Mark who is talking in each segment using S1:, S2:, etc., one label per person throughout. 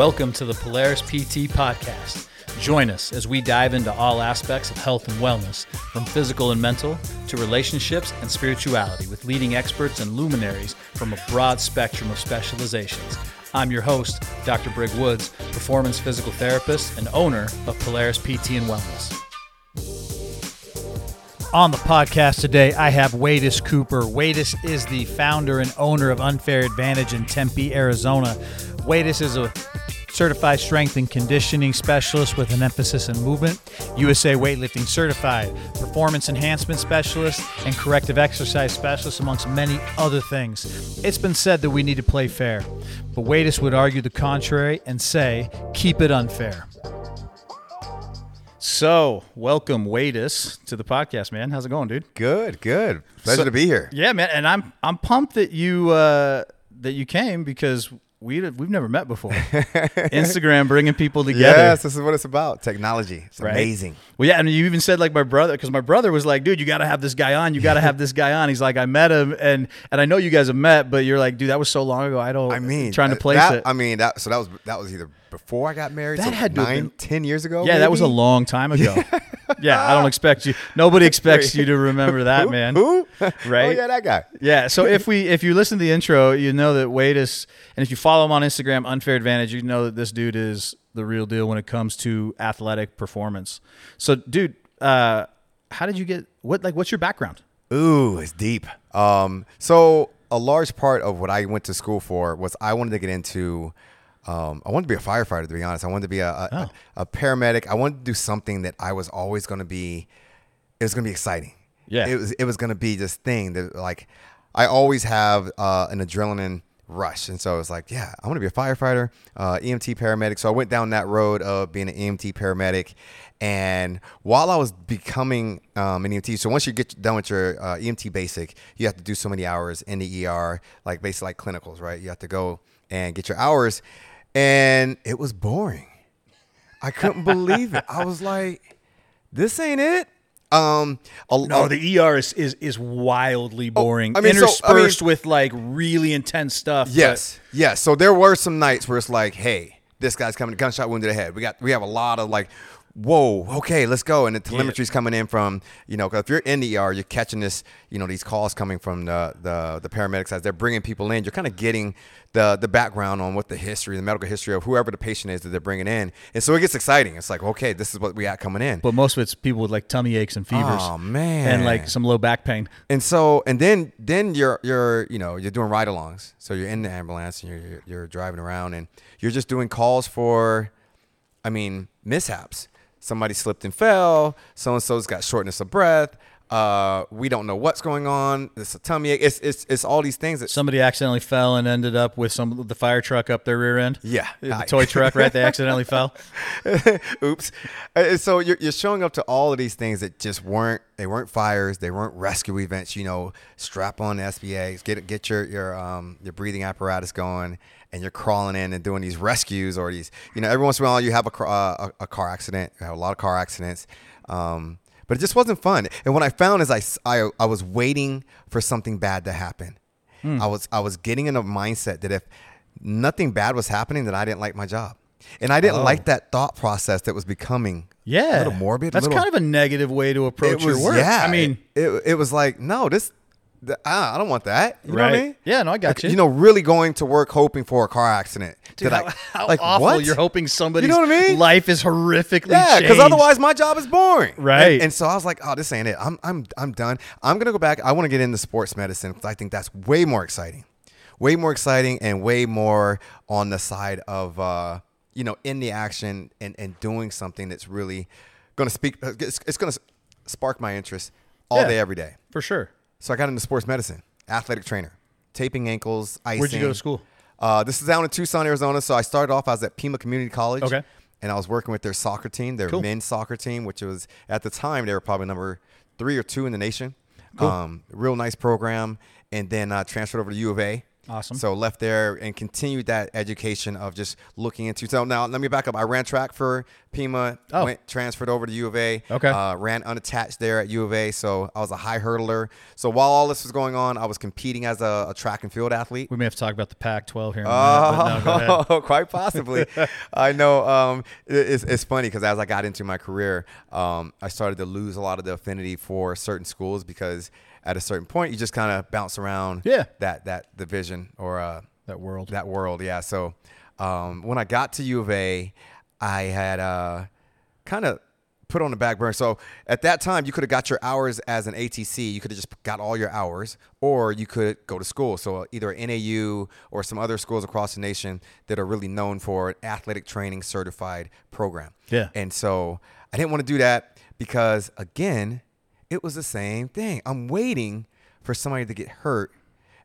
S1: Welcome to the Polaris PT Podcast. Join us as we dive into all aspects of health and wellness, from physical and mental to relationships and spirituality, with leading experts and luminaries from a broad spectrum of specializations. I'm your host, Dr. Brig Woods, performance physical therapist and owner of Polaris PT and Wellness. On the podcast today, I have Watus Cooper. Watus is the founder and owner of Unfair Advantage in Tempe, Arizona. Watus is a certified strength and conditioning specialist with an emphasis in movement, USA weightlifting certified, performance enhancement specialist, and corrective exercise specialist, amongst many other things. It's been said that we need to play fair, but Watus would argue the contrary and say, keep it unfair. So, welcome, Watus, to the podcast, man. How's it going, dude?
S2: Good, good. Pleasure
S1: So-
S2: to be here.
S1: Yeah, man, and I'm I'm pumped that you uh, that you came because we we've never met before. Instagram bringing people together.
S2: Yes, this is what it's about. Technology. It's
S1: right?
S2: amazing.
S1: Well, yeah, and you even said like my brother because my brother was like, dude, you got to have this guy on. You got to have this guy on. He's like, I met him, and and I know you guys have met, but you're like, dude, that was so long ago. I don't.
S2: I mean,
S1: trying to place
S2: that-
S1: it.
S2: I mean, that so that was that was either before I got married.
S1: That
S2: so
S1: had
S2: nine,
S1: been-
S2: ten years ago.
S1: yeah, that was a long time ago. yeah, I don't expect you. Nobody expects you to remember that,
S2: Who?
S1: man.
S2: Who?
S1: Right?
S2: Oh yeah, that guy.
S1: Yeah. So if we if you listen to the intro, you know that Watus, and if you follow him on Instagram, Unfair Advantage, you know that this dude is the real deal when it comes to athletic performance. So, dude, uh, how did you get what like what's your background?
S2: Ooh, it's deep. Um, so a large part of what I went to school for was I wanted to get into. Um, I wanted to be a firefighter. To be honest, I wanted to be a a,
S1: Oh.
S2: a, a paramedic. I wanted to do something that I was always going to be. It was going to be exciting.
S1: Yeah.
S2: It was. It was going to be this thing that like I always have uh, an adrenaline rush, and so I was like, yeah, I want to be a firefighter, uh, EMT paramedic. So I went down that road of being an EMT paramedic. And while I was becoming um, an EMT, so once you get done with your uh, EMT basic, you have to do so many hours in the ER, like basically like clinicals, right? You have to go and get your hours, and it was boring. I couldn't believe it. I was like, "This ain't it." Um, a-
S1: No,
S2: a-
S1: the ER is is, is wildly boring,
S2: I mean, so, I
S1: interspersed
S2: mean-
S1: with like really intense stuff. but-
S2: Yes, yes. So there were some nights where it's like, hey, this guy's coming, gunshot wound to the head. We got, we have a lot of like, whoa, okay, let's go. And the telemetry's coming in from, you know, 'cause if you're in the ER, you're catching this, you know, these calls coming from the the, the paramedics as they're bringing people in. You're kind of getting the the background on what the history, the medical history of whoever the patient is that they're bringing in. And so it gets exciting. It's like, okay, this is what we got coming in.
S1: but most of it's people with like tummy aches and fevers.
S2: Oh, man.
S1: and like some low back pain.
S2: And so, and then, then you're, you're, you know, you're doing ride-alongs. So you're in the ambulance and you're, you're driving around and you're just doing calls for, I mean, mishaps. Somebody slipped and fell. So and so's got shortness of breath. Uh, we don't know what's going on. It's a tummy ache. It's, it's, it's all these things that.
S1: Somebody accidentally fell and ended up with some the fire truck up their rear end.
S2: Yeah.
S1: the toy truck, right? They accidentally fell.
S2: Oops. Uh, So you're, you're showing up to all of these things that just weren't they weren't fires, they weren't rescue events. You know, strap on the SBAs, get get your your um your breathing apparatus going, and you're crawling in and doing these rescues or these. You know, every once in a while you have a car- uh, a, a car accident. You have a lot of car accidents. Um, but it just wasn't fun. And what I found is I, I, I was waiting for something bad to happen. I was I was getting in a mindset that if nothing bad was happening, that I didn't like my job. And I didn't like that thought process that was becoming
S1: Yeah,
S2: a little morbid.
S1: That's
S2: little,
S1: kind of a negative way to approach
S2: it was,
S1: your work.
S2: Yeah,
S1: I mean,
S2: it, it, it was like no, this the, ah, I don't want that. You know what I mean?
S1: Yeah, no, I got
S2: Like,
S1: you.
S2: you know, really going to work hoping for a car accident.
S1: Dude, how,
S2: I,
S1: how
S2: like
S1: awful!
S2: what?
S1: You're hoping somebody's
S2: You know what I mean?
S1: life is horrifically
S2: Yeah, because otherwise my job is boring.
S1: Right.
S2: And, and so I was like, oh, this ain't it. I'm I'm I'm done. I'm gonna go back. I want to get into sports medicine because I think that's way more exciting, way more exciting, and way more on the side of uh, you know in the action and and doing something that's really gonna speak. uh, It's, it's gonna spark my interest all
S1: Yeah.
S2: day, every day.
S1: for sure.
S2: So I got into sports medicine, athletic trainer, taping ankles, icing.
S1: Where'd you go to school?
S2: Uh, this is down in Tucson, Arizona. So I started off. I was at Pima Community College.
S1: Okay.
S2: And I was working with their soccer team, their
S1: Cool.
S2: men's soccer team, which was at the time they were probably number three or two in the nation. Um, real nice program. And then uh, transferred over to U of A.
S1: Awesome.
S2: So left there and continued that education of just looking into. So now let me back up. I ran track for Pima.
S1: Oh.
S2: Went transferred over to U of A.
S1: Okay.
S2: Uh, ran unattached there at U of A. So I was a high hurdler. So while all this was going on, I was competing as a, a track and field athlete.
S1: We may have to talk about the Pac-12 here. In a minute, but no.
S2: Oh, quite possibly. I know. Um, it- it's, it's funny because as I got into my career, um, I started to lose a lot of the affinity for certain schools because at a certain point you just kind of bounce around
S1: Yeah.
S2: that that division or uh,
S1: That world.
S2: that world. Yeah. So um, when I got to U of A, I had uh, kind of put on the back burner. So at that time, you could have got your hours as an ATC. You could have just got all your hours, or you could go to school. So either NAU or some other schools across the nation that are really known for an athletic training certified program.
S1: Yeah.
S2: And so I didn't want to do that because again, it was the same thing. I'm waiting for somebody to get hurt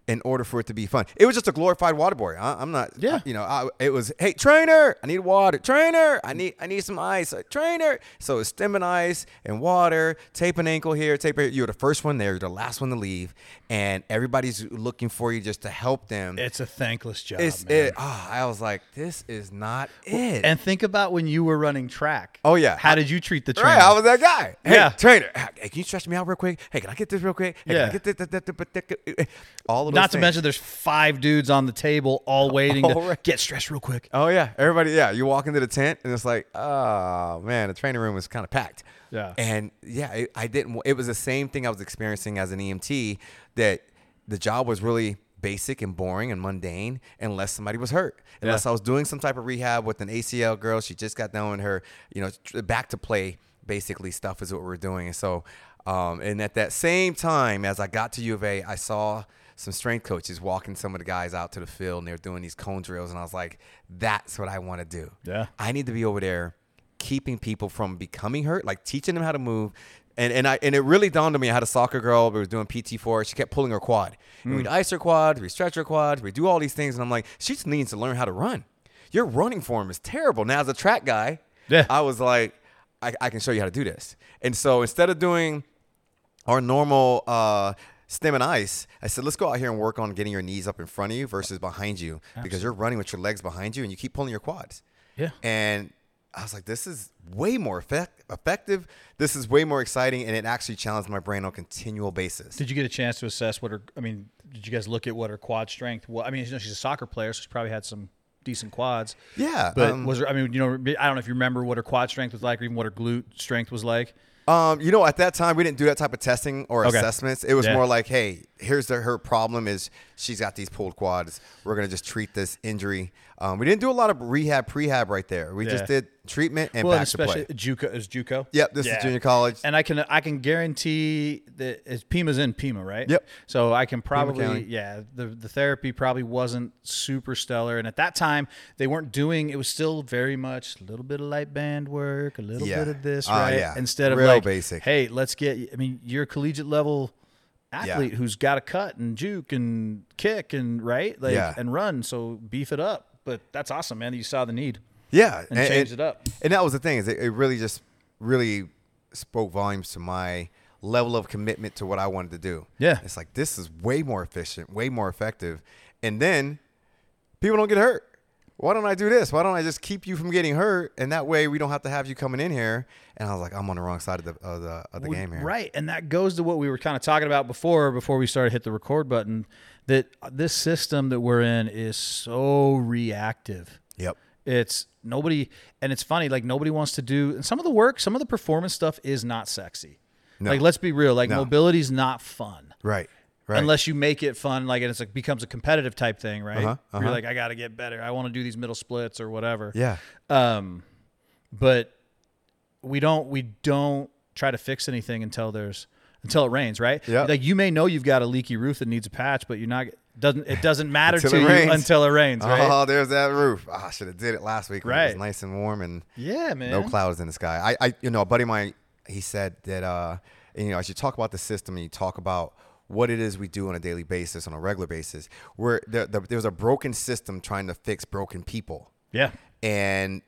S2: in order for it to be fun. It was just a glorified water boy. I, I'm not.
S1: Yeah.
S2: You know, I, it was. Hey, trainer, I need water. Trainer, I need. I need some ice. Uh, Trainer. So it's stem and ice and water. Tape an ankle here. Tape. Here. You're the first one there. You're the last one to leave, and everybody's looking for you just to help them.
S1: It's a thankless job,
S2: It's
S1: man.
S2: it. ah, I was like, this is not it.
S1: And think about when you were running track.
S2: Oh, yeah.
S1: How did you treat the trainer?
S2: Right, I was that guy. Hey,
S1: Yeah.
S2: trainer. Hey, can you stretch me out real quick? Hey, can I get this real quick? Hey,
S1: Yeah.
S2: can I get this? this, this? All of
S1: Not to
S2: things.
S1: mention, there's five dudes on the table all waiting to get stressed real quick.
S2: Oh yeah, everybody. Yeah, you walk into the tent and it's like, oh man, the training room was kind of packed.
S1: Yeah.
S2: And yeah, it, I didn't. It was the same thing I was experiencing as an EMT. That the job was really basic and boring and mundane unless somebody was hurt. Unless I was doing some type of rehab with an ACL girl. She just got done with her, you know, back to play. Basically, stuff is what we're doing. And so, um, and at that same time, as I got to U of A, I saw some strength coaches walking some of the guys out to the field and they're doing these cone drills and I was like, that's what I want to do.
S1: Yeah.
S2: I need to be over there keeping people from becoming hurt, like teaching them how to move. And and I and it really dawned on me. I had a soccer girl we was doing PT for. her. She kept pulling her quad. And we'd ice her quad, we stretch her quad, we do all these things. And I'm like, she just needs to learn how to run. Your running form is terrible. Now as a track guy,
S1: Yeah.
S2: I was like, I, I can show you how to do this. And so instead of doing our normal uh, stem and ice, I said, let's go out here and work on getting your knees up in front of you versus behind you because you're running with your legs behind you and you keep pulling your quads.
S1: Yeah.
S2: And I was like, this is way more effect- effective. This is way more exciting. And it actually challenged my brain on a continual basis.
S1: Did you get a chance to assess what her? I mean, did you guys look at what her quad strength? was? I mean, you know, she's a soccer player, so she probably had some decent quads.
S2: Yeah,
S1: But
S2: um,
S1: was there? I mean, you know, I don't know if you remember what her quad strength was like, or even what her glute strength was like.
S2: Um, you know, at that time we didn't do that type of testing or
S1: Okay.
S2: assessments. It was
S1: Yeah.
S2: more like, hey, here's the, her problem is she's got these pulled quads. We're gonna just treat this injury. Um, we didn't do a lot of rehab, prehab right there. We
S1: Yeah.
S2: just did treatment and
S1: well, and
S2: back to play.
S1: especially JUCO is JUCO.
S2: Yep, this is junior college.
S1: and I can I can guarantee that it's Pima's in Pima, right?
S2: Yep.
S1: So I can probably yeah the the therapy probably wasn't super stellar, and at that time they weren't doing it was still very much a little bit of light band work, a little
S2: Yeah.
S1: bit of this,
S2: Oh,
S1: right?
S2: yeah.
S1: Instead of
S2: Real
S1: like
S2: basic.
S1: Hey, let's get. I mean, you're a collegiate level athlete who's got to cut and juke and kick and right like
S2: Yeah.
S1: and run, so beef it up. But that's awesome, man. that You saw the need.
S2: Yeah,
S1: and changed it up.
S2: And that was the thing is it, it really just really spoke volumes to my level of commitment to what I wanted to do.
S1: Yeah.
S2: it's like this is way more efficient, way more effective, and then people don't get hurt. Why don't I do this? Why don't I just keep you from getting hurt, and that way we don't have to have you coming in here? And I was like, I'm on the wrong side of the of the, of the game here.
S1: Right, and that goes to what we were kind of talking about before before we started hit the record button that this system that we're in is so reactive.
S2: Yep.
S1: It's nobody and it's funny like nobody wants to do and some of the work, some of the performance stuff is not sexy.
S2: No.
S1: Like let's be real, like
S2: No.
S1: mobility's not fun.
S2: Right. Right.
S1: Unless you make it fun, like and it's like becomes a competitive type thing, right?
S2: Uh-huh, uh-huh.
S1: You're like, I got to get better. I want to do these middle splits or whatever.
S2: yeah.
S1: Um, but we don't we don't try to fix anything until there's until it rains, right?
S2: Yeah.
S1: Like you may know you've got a leaky roof that needs a patch, but you're not doesn't it doesn't matter to you
S2: rains.
S1: until it rains, right?
S2: Oh, there's that roof. Oh, I should have did it last week when it
S1: Right.
S2: was nice and warm and
S1: yeah, man.
S2: no clouds in the sky. I, I, you know, a buddy of mine, he said that, uh, you know, as you talk about the system and you talk about what it is we do on a daily basis, on a regular basis, where there, there, there's a broken system trying to fix broken people,
S1: Yeah.
S2: and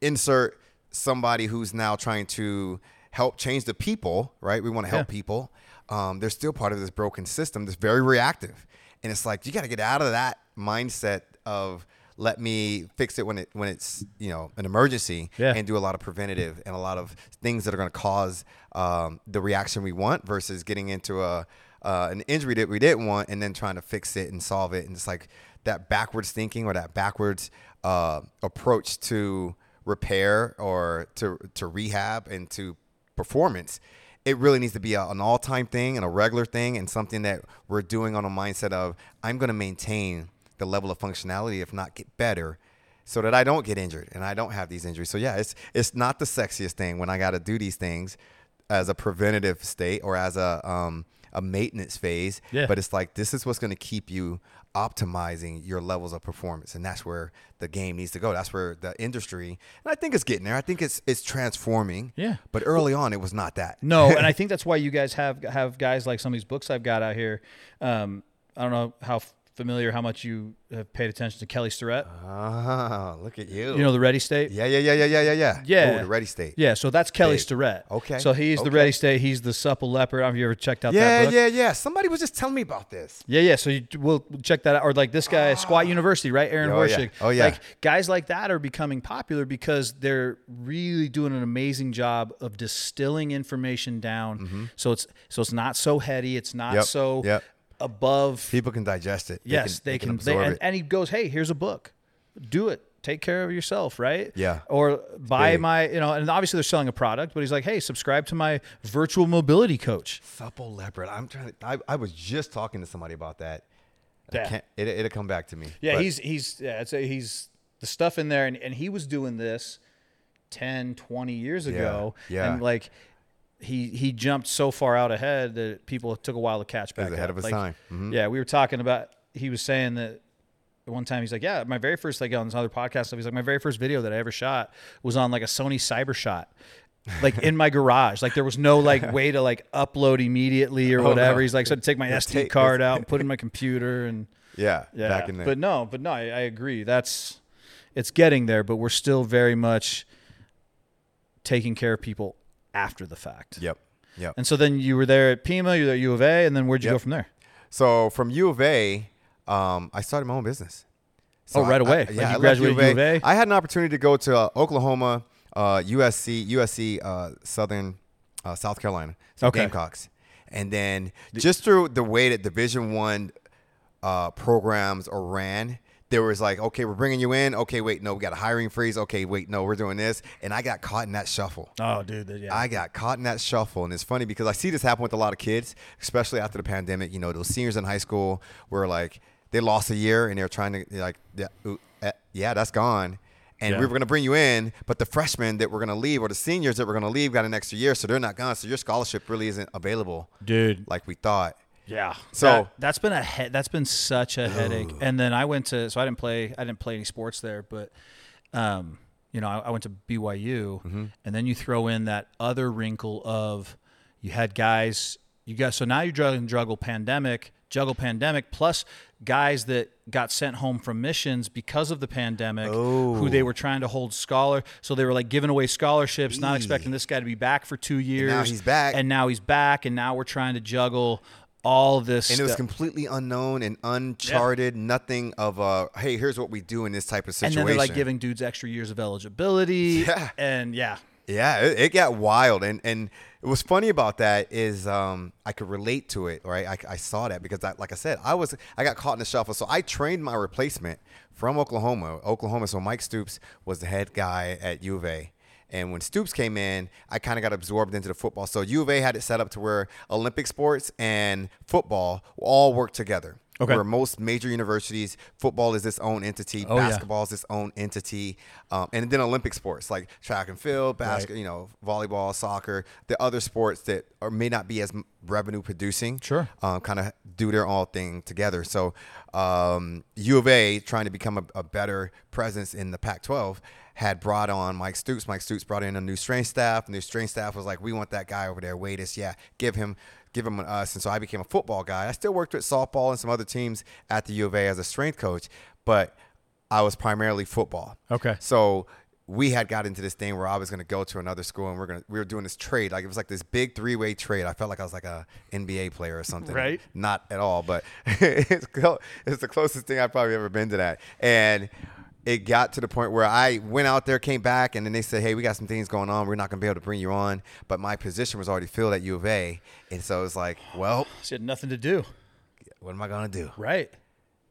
S2: insert somebody who's now trying to help change the people. Right? We want to help
S1: Yeah.
S2: people. Um, they're still part of this broken system that's very reactive. and it's like you got to get out of that mindset of let me fix it when it when it's you know an emergency
S1: Yeah.
S2: and do a lot of preventative and a lot of things that are going to cause um, the reaction we want versus getting into a uh, an injury that we didn't want and then trying to fix it and solve it and it's like that backwards thinking or that backwards uh, approach to repair or to to rehab and to performance it really needs to be a, an all-time thing and a regular thing and something that we're doing on a mindset of i'm going to maintain the level of functionality if not get better so that i don't get injured and i don't have these injuries so yeah it's it's not the sexiest thing when i got to do these things as a preventative state or as a um, a maintenance phase
S1: Yeah.
S2: but it's like this is what's going to keep you optimizing your levels of performance and that's where the game needs to go that's where the industry and i think it's getting there i think it's it's transforming
S1: Yeah.
S2: but early on it was not that
S1: No, and I think that's why you guys have have guys like some of these books I've got out here. Um, I don't know how familiar, how much you have paid attention to Kelly Starrett.
S2: Ah, look at you.
S1: You know the Ready State.
S2: yeah, yeah, yeah, yeah, yeah, yeah, yeah.
S1: Yeah.
S2: The ready state.
S1: Yeah, so that's Kelly. Starrett.
S2: Okay,
S1: So he's the. Ready State. He's the supple leopard. Have you ever checked out
S2: yeah,
S1: that book?
S2: yeah, yeah. Somebody was just telling me about this.
S1: Yeah, yeah. So you, we'll check that out. Or like this guy, Squat University, right? Aaron
S2: Oh, yeah. Oh, yeah.
S1: Like guys like that are becoming popular because they're really doing an amazing job of distilling information down. So it's so it's not so heady. It's not
S2: Mm-hmm. Yep,
S1: so
S2: yep.
S1: Above.
S2: People can digest it.
S1: yes, they can. they,
S2: absorb
S1: and,
S2: it.
S1: and he goes, "Hey, here's a book. Do it. Take care of yourself, right?
S2: Yeah.
S1: Or buy
S2: big.
S1: my, you know, and obviously they're selling a product, but he's like, "Hey, subscribe to my virtual mobility coach."
S2: Supple leopard. I'm trying to. I, I was just talking to somebody about that. I
S1: Yeah.
S2: can't, it, it'll come back to me.
S1: Yeah,
S2: But
S1: he's he's yeah, it's a, he's the stuff in there, and, and he was doing this 10, 20 years ago,
S2: yeah.
S1: and like he he jumped so far out ahead that people took a while to catch back.
S2: was ahead
S1: up.
S2: of his
S1: Like,
S2: time. Mhm.
S1: Yeah, we were talking about. He was saying that one time he's like, yeah, my very first like on this other podcast stuff. He's like, my very first video that I ever shot was on like a Sony CyberShot." Like in my garage, like there was no like way to like upload immediately or
S2: Oh, no.
S1: whatever. He's like, so I had to take my SD
S2: tape-
S1: card out and put it in my computer, and
S2: yeah,
S1: yeah,
S2: back in there.
S1: But no, but no, I, I agree. That's it's getting there, but we're still very much taking care of people after the fact.
S2: yep, yep.
S1: And so then you were there at Pima, you were at U of A, and then where'd you
S2: Yep.
S1: go from there?
S2: So from U of A, um, I started my own business. So
S1: Oh, right
S2: I- I-
S1: away. Like
S2: yeah,
S1: you
S2: I left
S1: graduated U of A?
S2: I had an opportunity to go to uh, Oklahoma, uh, USC, USC, uh, Southern uh, South Carolina, so
S1: Okay.
S2: Gamecocks, and then just through the way that Division One uh, programs are ran. There was like, okay, we're bringing you in. Okay, wait, no, we got a hiring freeze. Okay, wait, no, we're doing this, and I got caught in that shuffle.
S1: Oh, dude, yeah.
S2: I got caught in that shuffle, and it's funny because I see this happen with a lot of kids, especially after the pandemic. You know, those seniors in high school were like they lost a year and they're trying to they're like, yeah, eh, yeah, that's gone. And
S1: Yeah.
S2: we were going to bring you in, but the freshmen that were going to leave or the seniors that were going to leave got an extra year, so they're not gone. So your scholarship really isn't available
S1: dude.
S2: like we thought.
S1: Yeah.
S2: So-
S1: That, that's been a he- that's been such a headache. And then I went to so I didn't play I didn't play any sports there, but um, you know, I, I went to BYU,
S2: Mm-hmm.
S1: and then you throw in that other wrinkle of you had guys you got so now you're juggling juggle pandemic, juggle pandemic plus guys that got sent home from missions because of the pandemic who they were trying to hold scholar so they were like giving away scholarships not expecting this guy to be back for 2 years
S2: now he's back.
S1: and now he's back and now we're trying to juggle all this
S2: And it was completely unknown and uncharted. Nothing of a hey, here's what we do in this type of situation and
S1: then they're like giving dudes extra years of eligibility
S2: Yeah.
S1: and yeah
S2: Yeah, it, it got wild, and and what's funny about that is um, I could relate to it, right? I, I saw that because, I, like I said, I was I got caught in the shuffle, so I trained my replacement from Oklahoma, Oklahoma. So Mike Stoops was the head guy at U of A. And when Stoops came in, I kind of got absorbed into the football. So U of A had it set up to where Olympic sports and football all work together.
S1: Okay.
S2: Where most major universities, football is its own entity,
S1: Oh, yeah.
S2: basketball is its own entity, um, and then Olympic sports like track and field, basket, you know, volleyball, soccer, the other sports that are, may not be as revenue producing,
S1: Sure.
S2: um, kind of do their own thing together. So um, U of A trying to become a, a better presence in the Pac-12 had brought on Mike Stoops. Mike Stoops brought in a new strength staff. New strength staff was like, we want that guy over there. Wait, us, yeah, give him. Give him an us, and so I became a football guy. I still worked with softball and some other teams at the U of A as a strength coach, but I was primarily football.
S1: Okay.
S2: So we had got into this thing where I was going to go to another school and we're going to we were doing this trade like it was like this big three way trade. I felt like I was like a NBA player or something.
S1: Right.
S2: Not at all, but it's it's the closest thing I've probably ever been to that. And it got to the point where I went out there, came back, and then they said, "Hey, we got some things going on. We're not going to be able to bring you on." But my position was already filled at U of A, and so it's like, well,
S1: She had nothing to do.
S2: what am I going to do?
S1: Right.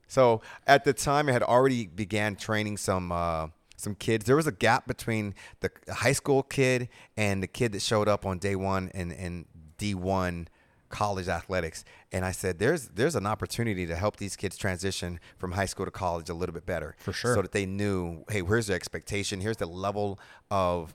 S2: So at the time, I had already began training some uh, some kids. There was a gap between the high school kid and the kid that showed up on day one and and D one college athletics. And I said, "There's there's an opportunity to help these kids transition from high school to college a little bit better,
S1: For sure.
S2: so that they knew, hey, here's the expectation. Here's the level of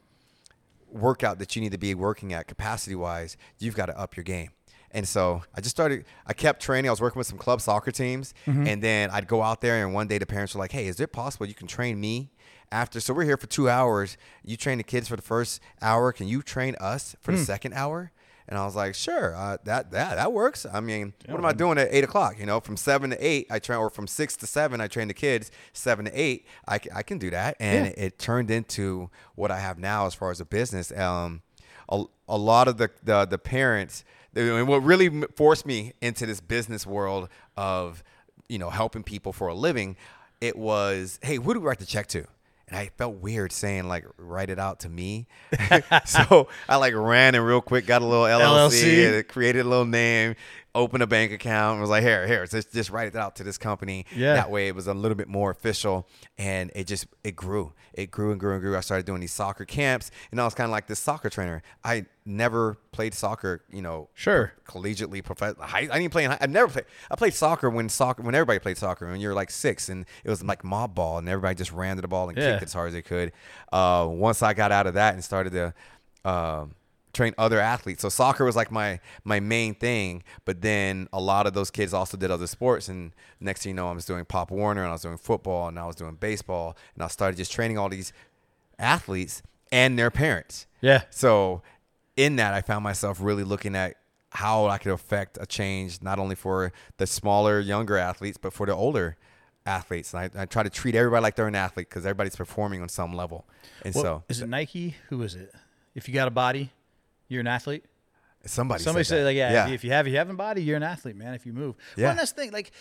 S2: workout that you need to be working at capacity wise, you've got to up your game. And so I just started, I kept training. I was working with some club soccer teams. Mm-hmm. And then I'd go out there, and one day the parents were like, hey, is it possible you can train me after? So we're here for two hours. You train the kids for the first hour. Can you train us for the mm. second hour? And I was like, sure, uh, that that that works. I mean, what am I doing at eight o'clock? You know, from seven to eight, I train, or from six to seven, I train the kids. Seven to eight, I, I can do that, and
S1: Yeah.
S2: it, turned into what I have now as far as a business. Um, a, a lot of the the, the parents, they- and what really forced me into this business world of you know helping people for a living, it was, hey, who do we write the check to? And I felt weird saying like write it out to me. so I like ran and real quick got a little LLC,
S1: LLC.
S2: and created a little name, opened a bank account, and was like, here, here, just just write it out to this company.
S1: Yeah.
S2: That way it was a little bit more official and it just it grew. It grew and grew and grew. I started doing these soccer camps and I was kind of like this soccer trainer. I never played soccer, you know,
S1: Sure.
S2: collegiately professional. I didn't play in high, I've never played I played soccer when soccer when everybody played soccer when you were like 6 and it was like mob ball and everybody just ran to the ball and
S1: Yeah.
S2: kicked as hard as they could. Uh, once I got out of that and started to um train other athletes. So soccer was like my my main thing, but then a lot of those kids also did other sports and next thing you know I was doing Pop Warner and I was doing football and I was doing baseball and I started just training all these athletes and their parents.
S1: Yeah.
S2: So in that I found myself really looking at how I could affect a change not only for the smaller younger athletes but for the older athletes. And I, I try to treat everybody like they're an athlete because everybody's performing on some level. And
S1: Well,
S2: so
S1: is it Nike? Who is it? If you got a body, you're an athlete.
S2: somebody
S1: Somebody
S2: said
S1: said,
S2: that.
S1: like, yeah,
S2: yeah.
S1: If, you, have if you have a body, you're an athlete, man. If you move,
S2: Yeah.
S1: Well, and that's the thing. Like,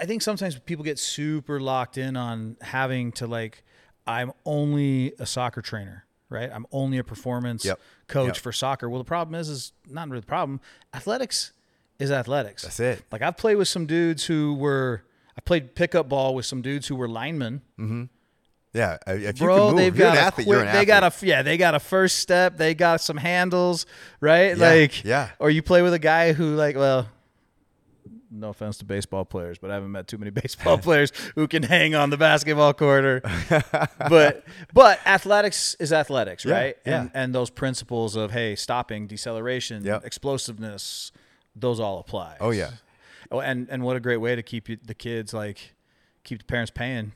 S1: I think sometimes people get super locked in on having to like, I'm only a soccer trainer, right? I'm only a performance
S2: Yep.
S1: coach
S2: Yep.
S1: for soccer. Well, the problem is, is not really the problem. Athletics is athletics.
S2: That's it.
S1: Like I've played with some dudes who were. I played pickup ball with some dudes who were linemen. Mm-hmm.
S2: Yeah, uh, if you
S1: Bro,
S2: can move,
S1: they've
S2: you're
S1: got
S2: an
S1: a
S2: athlete.
S1: quick,
S2: you're an
S1: they
S2: athlete.
S1: got a yeah, they got a first step, they got some handles, right?
S2: Yeah,
S1: like
S2: yeah.
S1: Or you play with a guy who like, well, no offense to baseball players, but I haven't met too many baseball players who can hang on the basketball court or but but athletics is athletics,
S2: Yeah,
S1: right?
S2: yeah.
S1: And and those principles of hey, stopping, deceleration,
S2: Yep.
S1: explosiveness, those all apply.
S2: Oh yeah,
S1: Oh, and and what a great way to keep you, the kids like keep the parents paying,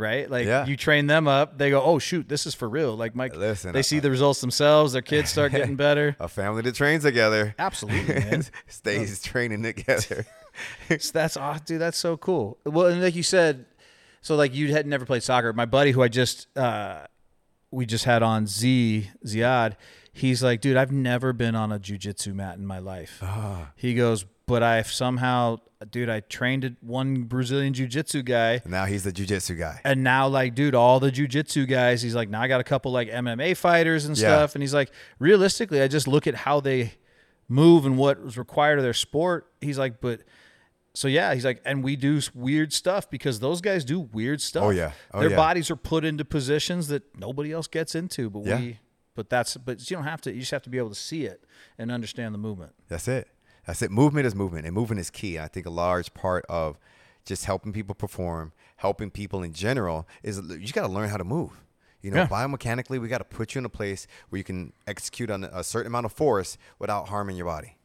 S1: right? Like
S2: Yeah.
S1: you train them up, they go, oh shoot, this is for real. Like Mike,
S2: Listen,
S1: they see
S2: I-
S1: the results themselves. Their kids start getting better.
S2: a family that trains together
S1: Absolutely, man.
S2: stays training together.
S1: So that's aw dude. That's so cool. Well, and like you said, so like you had never played soccer. My buddy, who I just uh, we just had on Z Ziad, he's like, dude, I've never been on a jujitsu mat in my life. He goes, but I've somehow, dude, I trained at one Brazilian jiu-jitsu guy.
S2: now he's the jiu-jitsu guy.
S1: And now, like, dude, all the jiu-jitsu guys, he's like, now I got a couple like MMA fighters and
S2: Yeah.
S1: stuff. And he's like, realistically, I just look at how they move and what was required of their sport. He's like, but so yeah, he's like, and we do weird stuff because those guys do weird stuff.
S2: Oh, yeah. Oh,
S1: their
S2: yeah.
S1: bodies are put into positions that nobody else gets into. But
S2: Yeah.
S1: we, but that's, but you don't have to. You just have to be able to see it and understand the movement.
S2: That's it. That's it. Movement is movement, and movement is key. I think a large part of just helping people perform, helping people in general, is you just got to learn how to move. You know,
S1: Yeah.
S2: biomechanically, we got to put you in a place where you can execute on a certain amount of force without harming your body.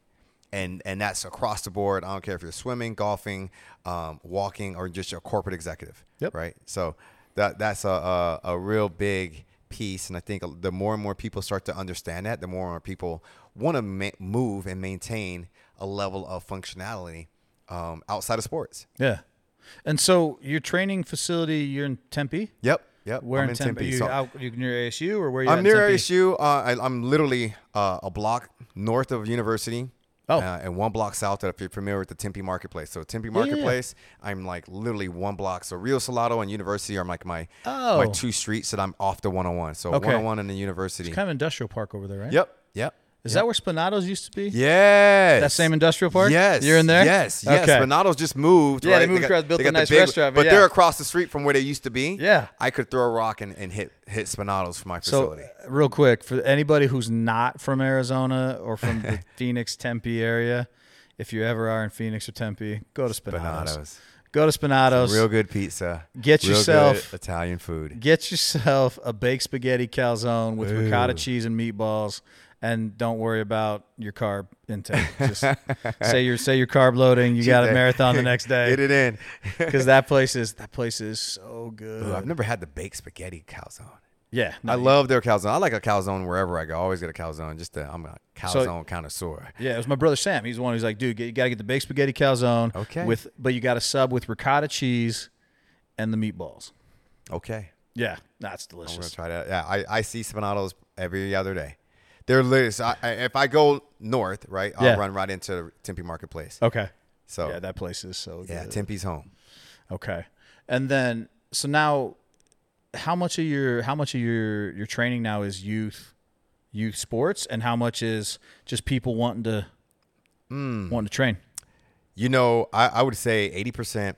S2: And and that's across the board. I don't care if you're swimming, golfing, um, walking, or just a corporate executive.
S1: Yep.
S2: Right. So that that's a, a a real big piece, and I think the more and more people start to understand that, the more and more people want to ma- move and maintain a level of functionality um, outside of sports.
S1: Yeah. And so your training facility, you're in Tempe.
S2: Yep. Yep.
S1: Where
S2: I'm
S1: in Tempe?
S2: Tempe.
S1: You,
S2: so
S1: out, you near ASU or where you?
S2: I'm
S1: Tempe?
S2: ASU. Uh, I, I'm literally uh, a block north of University.
S1: Oh.
S2: Uh, and one block south if you're familiar with the Tempe Marketplace. So Tempe
S1: yeah, yeah.
S2: Marketplace, I'm like literally one block. So Rio Salado and University are like my
S1: Oh.
S2: my two streets that I'm off the 101. So
S1: Okay.
S2: 101 and the University.
S1: It's kind of industrial park over there, right?
S2: Yep. Yep.
S1: Is that where Spinatos used to be?
S2: Yes.
S1: That same industrial park?
S2: Yes.
S1: You're in there?
S2: Yes. Yes.
S1: Okay.
S2: Spinato's just moved.
S1: Yeah, they
S2: right?
S1: moved
S2: got-
S1: across, built
S2: they
S1: a nice
S2: big-
S1: restaurant, but yeah.
S2: they're across the street from where they used to be.
S1: Yeah.
S2: I could throw a rock and, and hit hit Spinatos for my facility.
S1: uh, real quick, for anybody who's not from Arizona or from the Phoenix, Tempe area, if you ever are in Phoenix or Tempe, go to Spinatos.
S2: Spinato's.
S1: Go to Spinatos.
S2: Real good pizza.
S1: Get
S2: Real
S1: yourself-
S2: Italian food.
S1: Get yourself a baked spaghetti calzone with ricotta cheese and meatballs, and don't worry about your carb intake. Just say your say your carb loading. You got a
S2: day.
S1: marathon the next day.
S2: Get it in.
S1: because that place is that place is so good.
S2: Ooh, I've never had the baked spaghetti calzone.
S1: yeah, no,
S2: I love their calzone. I like a calzone wherever I go. I always get a calzone. Just to, I'm a calzone connoisseur.
S1: Yeah, it was my brother Sam. He's the one who's like, dude, you got to get the baked spaghetti calzone.
S2: Okay.
S1: With but you got to sub with ricotta cheese and the meatballs.
S2: Okay.
S1: Yeah, that's delicious.
S2: I'm gonna try that. Yeah, I, I see Spinatos every other day. They're I, I, if I go north, right, I'll
S1: Yeah.
S2: run right into Tempe Marketplace.
S1: Okay.
S2: So
S1: Yeah,
S2: yeah,
S1: that place is so good.
S2: Yeah, Tempe's home.
S1: Okay. And then so now how much of your how much of your your training now is youth youth sports and how much is just people wanting to
S2: Hmm.
S1: wanting to train?
S2: You know, I, I would say eighty percent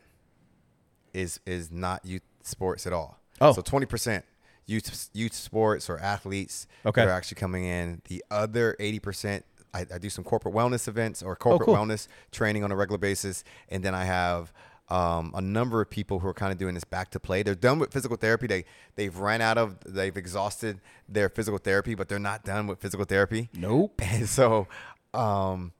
S2: is is not youth sports at all.
S1: Oh.
S2: so twenty percent youth youth sports or athletes
S1: Okay.
S2: that are actually coming in. The other eighty percent, I, I do some corporate wellness events or corporate
S1: Oh, cool.
S2: wellness training on a regular basis, and then I have. Um, a number of people who are kind of doing this back to play. They're done with physical therapy. They they've ran out of they've exhausted their physical therapy, but they're not done with physical therapy.
S1: Nope.
S2: And so um,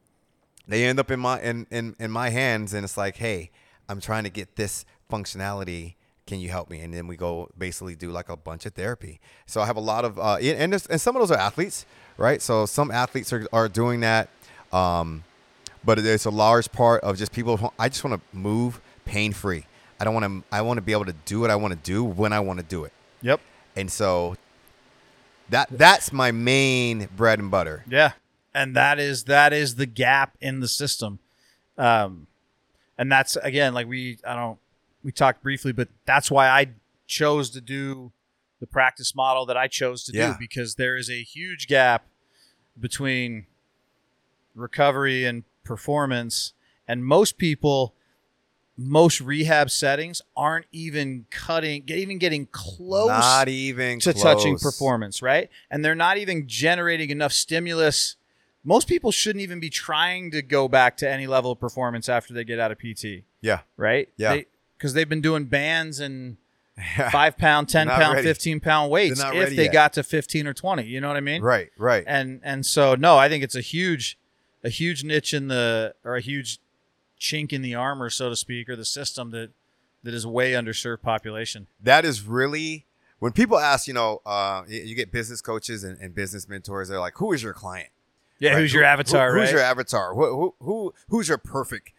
S2: they end up in my in, in in my hands, and it's like, hey, I'm trying to get this functionality. Can you help me? And then we go basically do like a bunch of therapy. So I have a lot of uh, and and, and some of those are athletes, right? So some athletes are are doing that. Um, but it's a large part of just people. who- I just want to move pain free. I don't want to. I want to be able to do what I want to do when I want to do it.
S1: Yep.
S2: And so that that's my main bread and butter.
S1: Yeah. And that is that is the gap in the system. Um and that's again like we I don't we talked briefly but that's why I chose to do the practice model that I chose to
S2: Yeah.
S1: do because there is a huge gap between recovery and performance and most people most rehab settings aren't even cutting get even getting close
S2: Not even
S1: to touching performance, right? And they're not even generating enough stimulus. Most people shouldn't even be trying to go back to any level of performance after they get out of PT,
S2: Yeah.
S1: right?
S2: Yeah.
S1: Because they, have been doing bands and five pound, 10
S2: Not
S1: pound,
S2: ready.
S1: 15 pound weights if they
S2: yet.
S1: got to 15 or 20. You know what I mean?
S2: Right, right.
S1: And and so no, I think it's a huge a huge niche in the or a huge chink in the armor, so to speak, or the system that that is way underserved population.
S2: that is really when people ask, you know, uh, you, get business coaches and, and business mentors. They're like, "Who is your client?
S1: Yeah,
S2: Right?
S1: who's your avatar,
S2: who-
S1: right?
S2: Who's your avatar? Who, who, who who's your perfect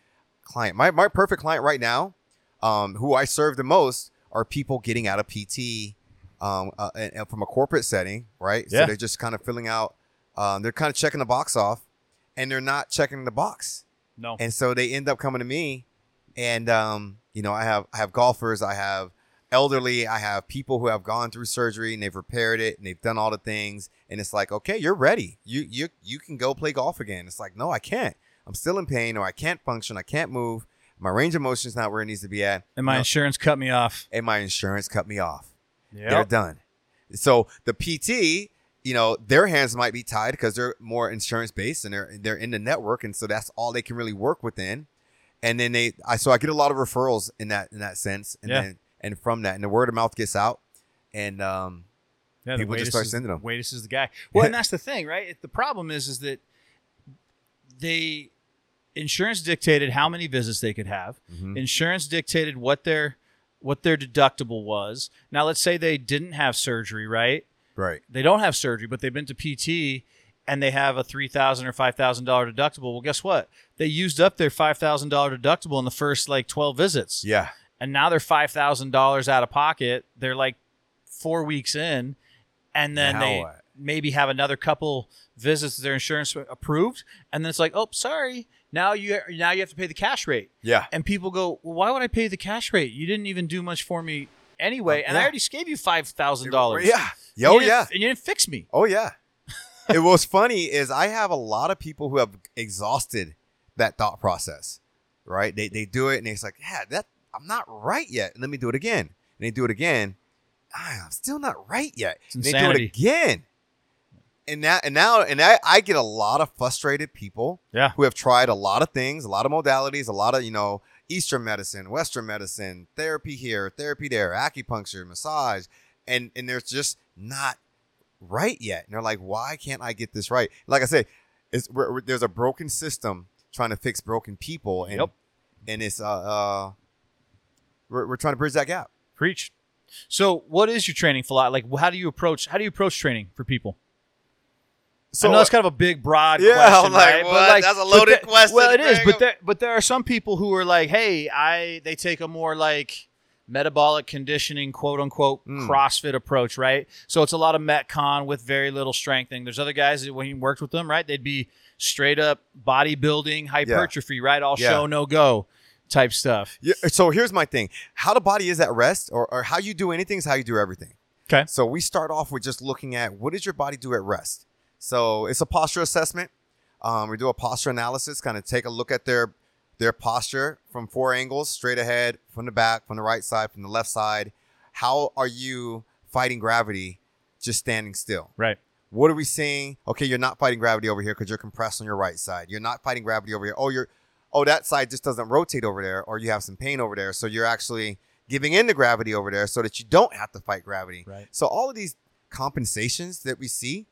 S2: client? My my perfect client right now, um, who I serve the most, are people getting out of PT, um, uh, and, and from a corporate setting, right?
S1: Yeah.
S2: So they're just kind of filling out. Um, they're kind of checking the box off, and they're not checking the box.
S1: no.
S2: and so they end up coming to me and um, you know i have i have golfers i have elderly i have people who have gone through surgery and they've repaired it and they've done all the things and it's like okay you're ready you you you can go play golf again it's like no i can't i'm still in pain or i can't function i can't move my range of motion is not where it needs to be at
S1: and my
S2: No,
S1: insurance cut me off.
S2: and my insurance cut me off
S1: Yeah.
S2: they're done. So the PT, you know, their hands might be tied because they're more insurance based and they're they're in the network, and so that's all they can really work within. And then they, I so I get a lot of referrals in that in that sense, and
S1: Yeah.
S2: then and from that, and the word of mouth gets out, and um,
S1: Yeah,
S2: People just start
S1: is-
S2: sending 'em.
S1: Watus is the guy. Well, and that's the thing, right? It- The problem is, is that they insurance dictated how many visits they could have.
S2: Mhm.
S1: Insurance dictated what their what their deductible was. Now, let's say they didn't have surgery, right?
S2: right,
S1: They don't have surgery, but they've been to PT and they have a three thousand or five thousand dollar deductible. Well, guess what? They used up their five thousand dollar deductible in the first like twelve visits
S2: yeah,
S1: and now they're five thousand dollars out of pocket. They're like four weeks in, and then
S2: Now
S1: they
S2: what?
S1: maybe have another couple visits their insurance approved, and then it's like, oh, sorry, now you now you have to pay the cash rate,
S2: Yeah.
S1: and people go, well, why would I pay the cash rate? You didn't even do much for me anyway, and I already gave you five thousand dollars.
S2: Yeah. Oh yeah.
S1: and you didn't fix me.
S2: Oh yeah. it was funny is I have a lot of people who have exhausted that thought process. Right? They they do it and it's like, yeah, that I'm not right yet. Let me do it again. And they do it again. "Ah, I'm still not right yet. They do it again. And now and now and I, I get a lot of frustrated people
S1: Yeah.
S2: who have tried a lot of things, a lot of modalities, a lot of, you know, Eastern medicine, Western medicine, therapy here, therapy there, acupuncture, massage, and and they're just not right yet. And they're like, why can't I get this right? Like I said, it's we're, we're- there's a broken system trying to fix broken people, and
S1: Yep.
S2: and it's uh, uh we're, we're trying to bridge that gap.
S1: Preach. So, what is your training philosophy? Like, how do you approach? How do you approach training for people?
S2: So
S1: I know it's kind of a big, broad
S2: Yeah,
S1: question,
S2: like,
S1: right?
S2: what? That's a loaded question,
S1: Well, it is, but there, but there are some people who are like, hey, I they take a more like metabolic conditioning, quote unquote,
S2: Mm.
S1: CrossFit approach, right? So it's a lot of metcon with very little strengthening. There's other guys that when you worked with them, right, they'd be straight up bodybuilding, hypertrophy, right? All
S2: Yeah.
S1: show, no go type stuff.
S2: Yeah, so here's my thing: how the body is at rest, or, or how you do anything is how you do everything.
S1: Okay.
S2: So we start off with just looking at what does your body do at rest. So it's a posture assessment. Um, we do a posture analysis, kind of take a look at their their posture from four angles, straight ahead, from the back, from the right side, from the left side. How are you fighting gravity just standing still?
S1: Right.
S2: What are we seeing? Okay, you're not fighting gravity over here because you're compressed on your right side. You're not fighting gravity over here. Oh, you're oh that side just doesn't rotate over there, or you have some pain over there. So you're actually giving in to gravity over there so that you don't have to fight gravity.
S1: Right.
S2: So all of these compensations that we see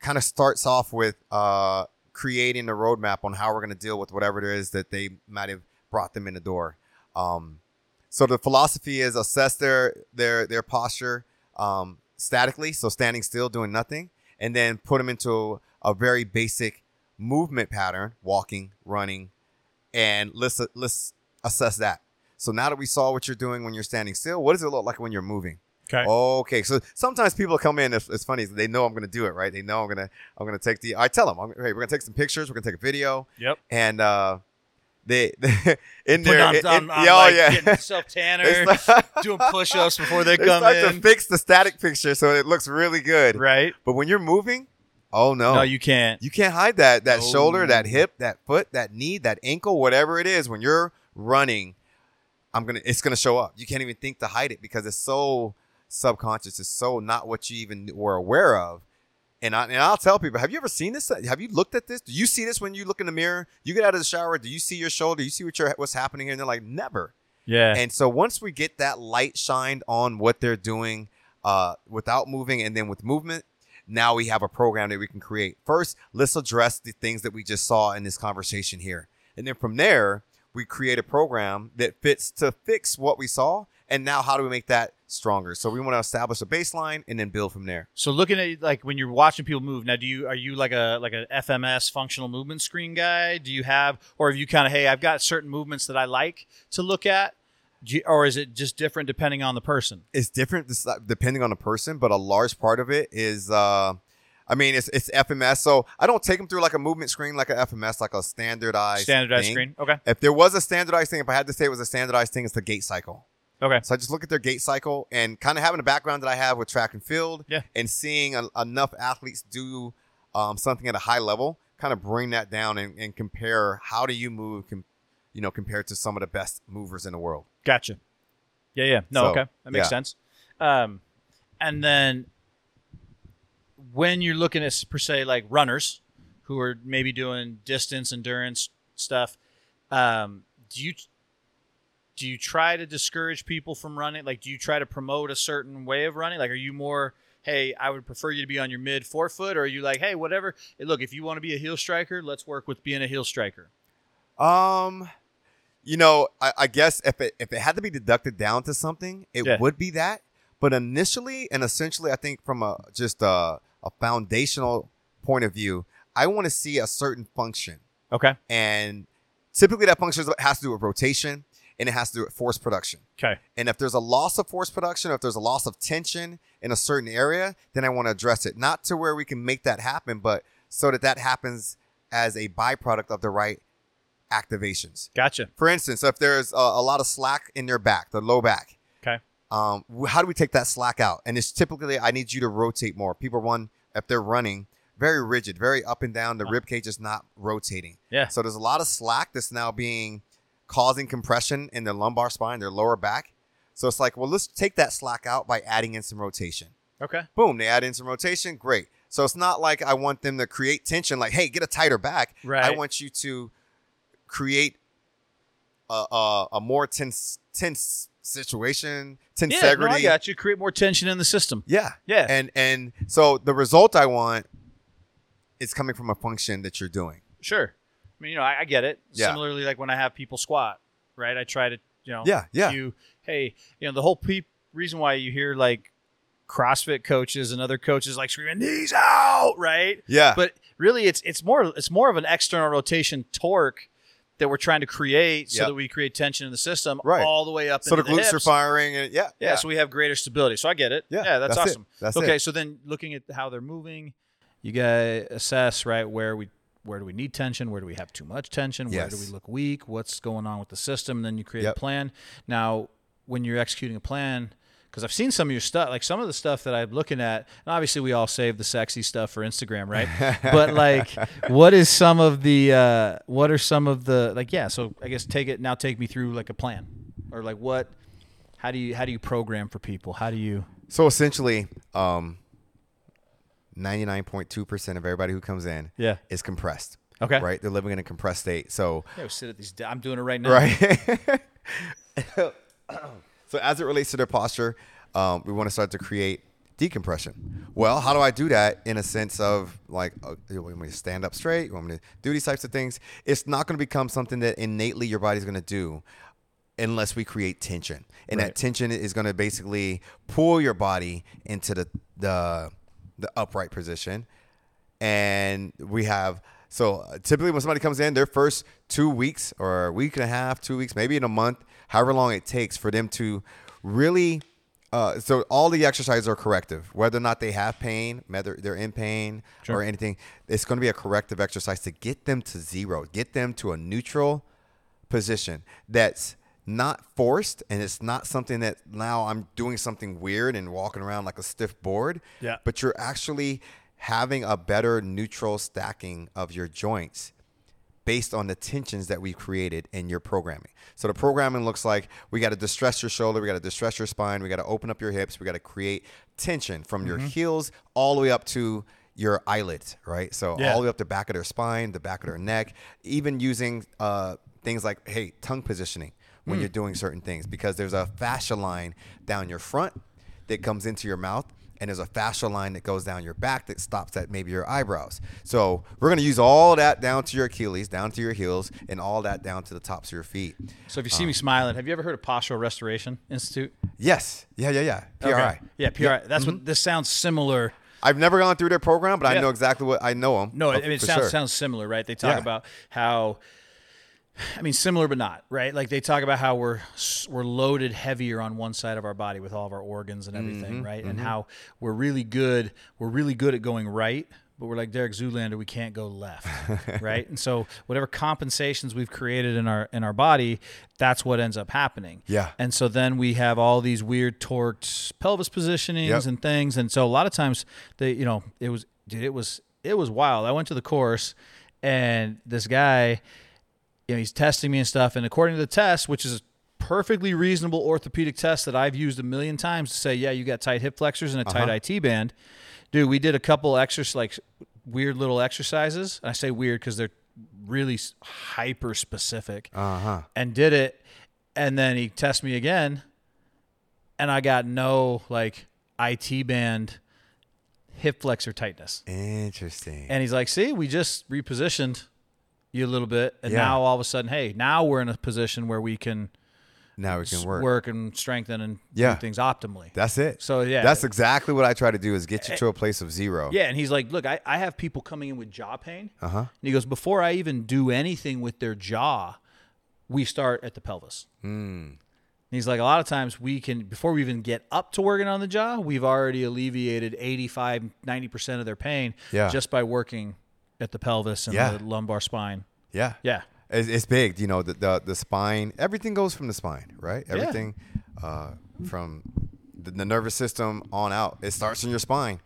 S2: kind of starts off with uh, creating a roadmap on how we're going to deal with whatever it is that they might have brought them in the door. Um, so the philosophy is assess their their their posture um, statically, so standing still, doing nothing, and then put them into a very basic movement pattern, walking, running, and let's let's assess that. So now that we saw what you're doing when you're standing still, what does it look like when you're moving?
S1: Okay.
S2: Okay, so sometimes people come in. It's, it's funny. They know I'm going to do it, right? They know I'm gonna I'm gonna take the. I tell them, I'm, hey, we're gonna take some pictures. We're gonna take a video,
S1: Yep.
S2: and uh, they in
S1: Put
S2: there.
S1: on,
S2: in-
S1: on,
S2: in-
S1: on,
S2: yeah, oh,
S1: like,
S2: yeah.
S1: getting self tanner,
S2: They start-
S1: doing push ups before they
S2: they
S1: come
S2: start
S1: in.
S2: to fix the static picture so it looks really good.
S1: right.
S2: But when you're moving, oh no,
S1: No, you can't.
S2: You can't hide that that
S1: No.
S2: shoulder, that hip, that foot, that knee, that ankle, whatever it is. When you're running, I'm gonna it's gonna show up. You can't even think to hide it because it's so subconscious. is so not what you even were aware of. And I and I'll tell people, have you ever seen this? Have you looked at this? Do you see this when you look in the mirror? You get out of the shower. Do you see your shoulder? Do you see what you're, what's happening here? And they're like, never.
S1: Yeah.
S2: And so once we get that light shined on what they're doing uh, without moving and then with movement, now we have a program that we can create. First, let's address the things that we just saw in this conversation here. And then from there, we create a program that fits to fix what we saw. And now how do we make that stronger? So we want to establish a baseline and then build from there.
S1: So looking at like when you're watching people move now, do you are you like a like a FMS functional movement screen guy? Do you have or have you kind of hey I've got certain movements that I like to look at, you- or is it just different depending on the person?
S2: It's different depending on the person, but a large part of it is, uh, I mean, it's it's FMS. So I don't take them through like a movement screen, like a FMS, like a standardized
S1: Standardized
S2: thing.
S1: screen. Okay.
S2: If there was a standardized thing, if I had to say it was a standardized thing, it's the gait cycle.
S1: Okay.
S2: So I just look at their gait cycle and kind of having a background that I have with track and field,
S1: Yeah.
S2: and seeing a, enough athletes do um, something at a high level, kind of bring that down and, and compare how do you move, com- you know, compared to some of the best movers in the world.
S1: Gotcha. Yeah, yeah. No,
S2: So,
S1: okay. That makes
S2: yeah.
S1: sense. Um, and then when you're looking at per se like runners who are maybe doing distance endurance stuff, um, do you do you try to discourage people from running? Like, do you try to promote a certain way of running? Like, are you more hey, I would prefer you to be on your mid forefoot, or are you like, hey, whatever? Hey, look, if you want to be a heel striker, let's work with being a heel striker.
S2: Um, you know, I, I guess if it if it had to be deducted down to something, it
S1: Yeah.
S2: would be that. But initially and essentially, I think from a just a, a foundational point of view, I want to see a certain function,
S1: Okay.
S2: and typically that function has to do with rotation. And it has to do with force production.
S1: Okay.
S2: And if there's a loss of force production, or if there's a loss of tension in a certain area, then I want to address it. Not to where we can make that happen, but so that that happens as a byproduct of the right activations.
S1: Gotcha.
S2: For instance, if there's a, a lot of slack in your back, the low back,
S1: Okay.
S2: um, how do we take that slack out? And it's typically I need you to rotate more. People run if they're running very rigid, very up and down. The rib cage is not rotating.
S1: Yeah.
S2: So there's a lot of slack that's now being causing compression in their lumbar spine, their lower back. So it's like, well, let's take that slack out by adding in some rotation.
S1: Okay.
S2: Boom, they add in some rotation. Great. So it's not like I want them to create tension, like, hey, get a tighter back.
S1: Right.
S2: I want you to create a, a, a more tense tense situation, tense
S1: Yeah, no, I got you. Create more tension in the system.
S2: Yeah.
S1: Yeah.
S2: And and so the result I want is coming from a function that you're doing.
S1: Sure. I mean, you know, I, I get it.
S2: Yeah.
S1: Similarly, like when I have people squat, right? I try to, you know,
S2: Yeah, yeah.
S1: You, hey, you know, the whole pe- reason why you hear like CrossFit coaches and other coaches like screaming knees out, right?
S2: Yeah.
S1: But really, it's it's more it's more of an external rotation torque that we're trying to create so
S2: Yep.
S1: that we create tension in the system
S2: Right.
S1: all the way up
S2: so the glutes are
S1: hips.
S2: firing and yeah.
S1: Yeah, so we have greater stability. So I get it.
S2: Yeah,
S1: Yeah, that's,
S2: that's
S1: awesome.
S2: That's
S1: okay,
S2: it.
S1: so then looking at how they're moving, you gotta assess right where we where do we need tension, where do we have too much tension, where do we look weak, what's going on with the system, and then you create
S2: Yep.
S1: a plan. Now, when you're executing a plan, because I've seen some of your stuff, like some of the stuff that I'm looking at, and obviously we all save the sexy stuff for Instagram, right? but like, what is some of the, uh, what are some of the, like, yeah. So I guess take it now. Take me through like a plan, or like what, how do you how do you program for people? How do you?
S2: So essentially, um, 99.2% of everybody who comes in
S1: Yeah.
S2: is compressed.
S1: Okay.
S2: Right? They're living in a compressed state. So,
S1: Yeah, sit at these. I'm doing it right now.
S2: right? so, as it relates to their posture, um, we want to start to create decompression. Well, how do I do that in a sense of like, uh, you want me to stand up straight? You want me to do these types of things? It's not going to become something that innately your body's going to do unless we create tension. And
S1: Right.
S2: that tension is going to basically pull your body into the, the, the upright position. And we have, so uh, typically when somebody comes in, their first two weeks or a week and a half, two weeks, maybe in a month, however long it takes for them to really uh, so all the exercises are corrective, whether or not they have pain, whether they're in pain
S1: Sure.
S2: or anything. It's going to be a corrective exercise to get them to zero, get them to a neutral position that's not forced and it's not something that now I'm doing something weird and walking around like a stiff board.
S1: Yeah.
S2: But you're actually having a better neutral stacking of your joints based on the tensions that we've created in your programming. So the programming looks like we got to distress your shoulder, we got to distress your spine, we got to open up your hips, we got to create tension from your heels all the way up to your eyelids, right? So
S1: Yeah.
S2: all the way up the back of their spine, the back of their neck, even using uh, things like hey, tongue positioning when mm. you're doing certain things because there's a fascia line down your front that comes into your mouth and there's a fascia line that goes down your back that stops at maybe your eyebrows. So we're gonna use all that down to your Achilles, down to your heels, and all that down to the tops of your feet.
S1: So if you see um, me smiling, have you ever heard of Postural Restoration Institute?
S2: Yes, yeah, yeah, yeah. PRI.
S1: Okay. Yeah, PRI. That's what mm-hmm. this sounds similar.
S2: I've never gone through their program, but
S1: Yeah.
S2: I know exactly what I know them.
S1: No, oh, it,
S2: it
S1: sounds
S2: sure.
S1: sounds similar, right? They talk
S2: Yeah.
S1: about how I mean similar but not, right? Like they talk about how we're we're loaded heavier on one side of our body with all of our organs and everything,
S2: Mm-hmm,
S1: right? And how we're really good, we're really good at going right, but we're like Derek Zoolander, we can't go left, right? And so whatever compensations we've created in our in our body, that's what ends up happening.
S2: Yeah.
S1: And so then we have all these weird torqued pelvis positionings
S2: Yep.
S1: and things. And so a lot of times they, you know, it was, dude, it was, it was wild. I went to the course and this guy, you know, he's testing me and stuff. And according to the test, which is a perfectly reasonable orthopedic test that I've used a million times to say, yeah, you got tight hip flexors and a tight IT band. Dude, we did a couple exercises, like weird little exercises. I say weird because they're really hyper specific
S2: Uh huh.
S1: and did it and then he tested me again and i got no like IT band hip flexor tightness
S2: Interesting.
S1: and he's like see we just repositioned you a little bit and
S2: Yeah.
S1: now all of a sudden hey now we're in a position where we can
S2: now we can
S1: s-
S2: work.
S1: and strengthen and
S2: Yeah.
S1: do things optimally
S2: That's it.
S1: So, yeah.
S2: that's exactly what I try to do is get you to a place of zero.
S1: yeah and he's like look i, I have people coming in with jaw pain
S2: Uh huh.
S1: And he goes, before I even do anything with their jaw, we start at the pelvis. Mm. He's like, a lot of times we can, before we even get up to working on the jaw, we've already alleviated 85, 90% of their pain
S2: Yeah.
S1: just by working at the pelvis and
S2: Yeah.
S1: the lumbar spine.
S2: Yeah.
S1: Yeah.
S2: It's, it's big. You know, the, the the spine. Everything goes from the spine, right? Everything uh, from the, the nervous system on out. It starts in your spine,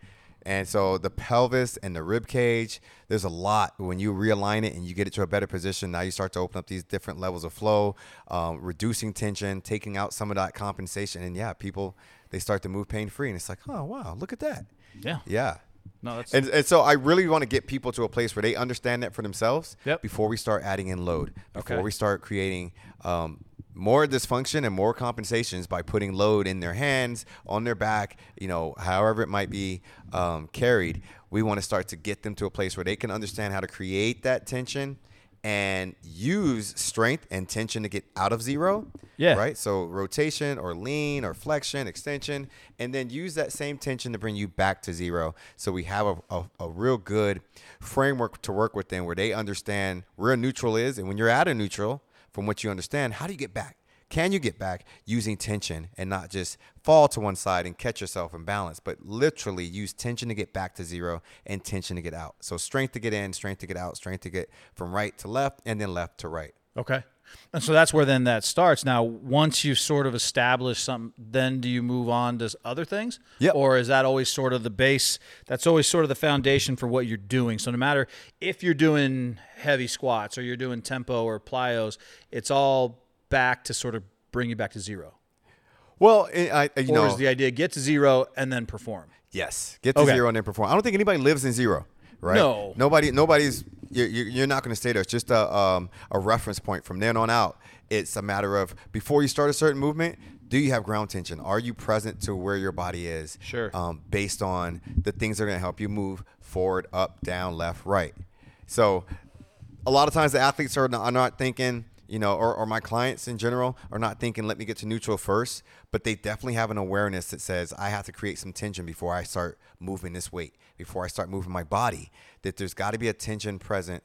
S2: and so the pelvis and the rib cage. There's a lot when you realign it and you get it to a better position. Now you start to open up these different levels of flow, um, reducing tension, taking out some of that compensation, and yeah, people they start to move pain free, and it's like, oh wow, look at that.
S1: Yeah.
S2: Yeah.
S1: No, that's
S2: And, and so I really want to get people to a place where they understand that for themselves
S1: Yep.
S2: before we start adding in load, before
S1: Okay.
S2: we start creating um, more dysfunction and more compensations by putting load in their hands, on their back, you know, however it might be um, carried. We want to start to get them to a place where they can understand how to create that tension and use strength and tension to get out of zero.
S1: Yeah.
S2: Right. So rotation or lean or flexion, extension, and then use that same tension to bring you back to zero. So we have a, a, a real good framework to work within where they understand where a neutral is. And when you're at a neutral, from what you understand, how do you get back? Can you get back using tension and not just fall to one side and catch yourself in balance, but literally use tension to get back to zero and tension to get out? So strength to get in, strength to get out, strength to get from right to left, and then left to right.
S1: Okay. And so that's where then that starts. Now, once you sort of establish something, then do you move on to other things?
S2: Yeah.
S1: Or is that always sort of the base? That's always sort of the foundation for what you're doing. So no matter if you're doing heavy squats or you're doing tempo or plyos, it's all back to sort of bring you back to zero.
S2: Well, I, I you
S1: Or
S2: know,
S1: is the idea get to zero and then perform?
S2: Yes, get to
S1: Okay.
S2: zero and then perform. I don't think anybody lives in zero, right?
S1: No.
S2: nobody. Nobody's. You're, you're not going to stay there. It's just a um, a reference point. From then on out, it's a matter of before you start a certain movement. Do you have ground tension? Are you present to where your body is?
S1: Sure.
S2: Um, based on the things that are going to help you move forward, up, down, left, right. So a lot of times the athletes are not, are not thinking, you know, or, or my clients in general are not thinking, let me get to neutral first, but they definitely have an awareness that says, I have to create some tension before I start moving this weight, before I start moving my body, that there's got to be a tension present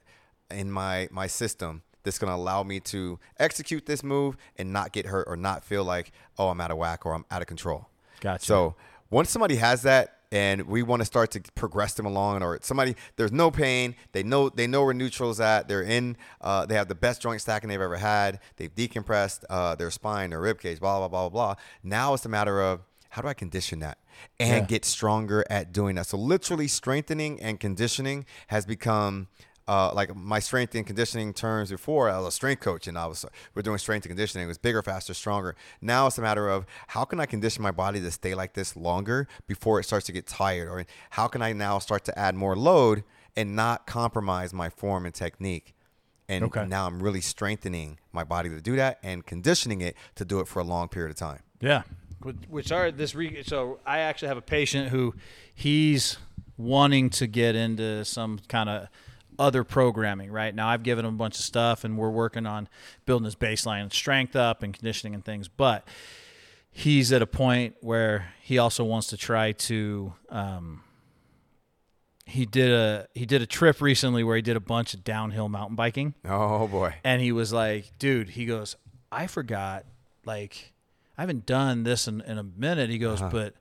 S2: in my, my system that's going to allow me to execute this move and not get hurt or not feel like, oh, I'm out of whack or I'm out of control.
S1: Gotcha.
S2: So once somebody has that and we want to start to progress them along or somebody there's no pain they know they know where neutral's at they're in uh, they have the best joint stacking they've ever had they've decompressed uh, their spine their rib cage blah blah blah blah blah now it's a matter of how do i condition that and
S1: Yeah.
S2: get stronger at doing that so literally strengthening and conditioning has become uh, like my strength and conditioning terms before, I was a strength coach and I was we're doing strength and conditioning. It was bigger, faster, stronger. Now it's a matter of how can I condition my body to stay like this longer before it starts to get tired, or how can I now start to add more load and not compromise my form and technique. And
S1: Okay.
S2: now I'm really strengthening my body to do that and conditioning it to do it for a long period of time.
S1: Yeah. Which- Which are this re- so I actually have a patient who he's wanting to get into some kind of other programming right now I've given him a bunch of stuff and we're working on building his baseline and strength up and conditioning and things but he's at a point where he also wants to try to um, he did a he did a trip recently where he did a bunch of downhill mountain biking
S2: Oh boy.
S1: and he was like, dude, he goes, I forgot, like, I haven't done this in, in a minute. He
S2: Uh-huh.
S1: goes, but he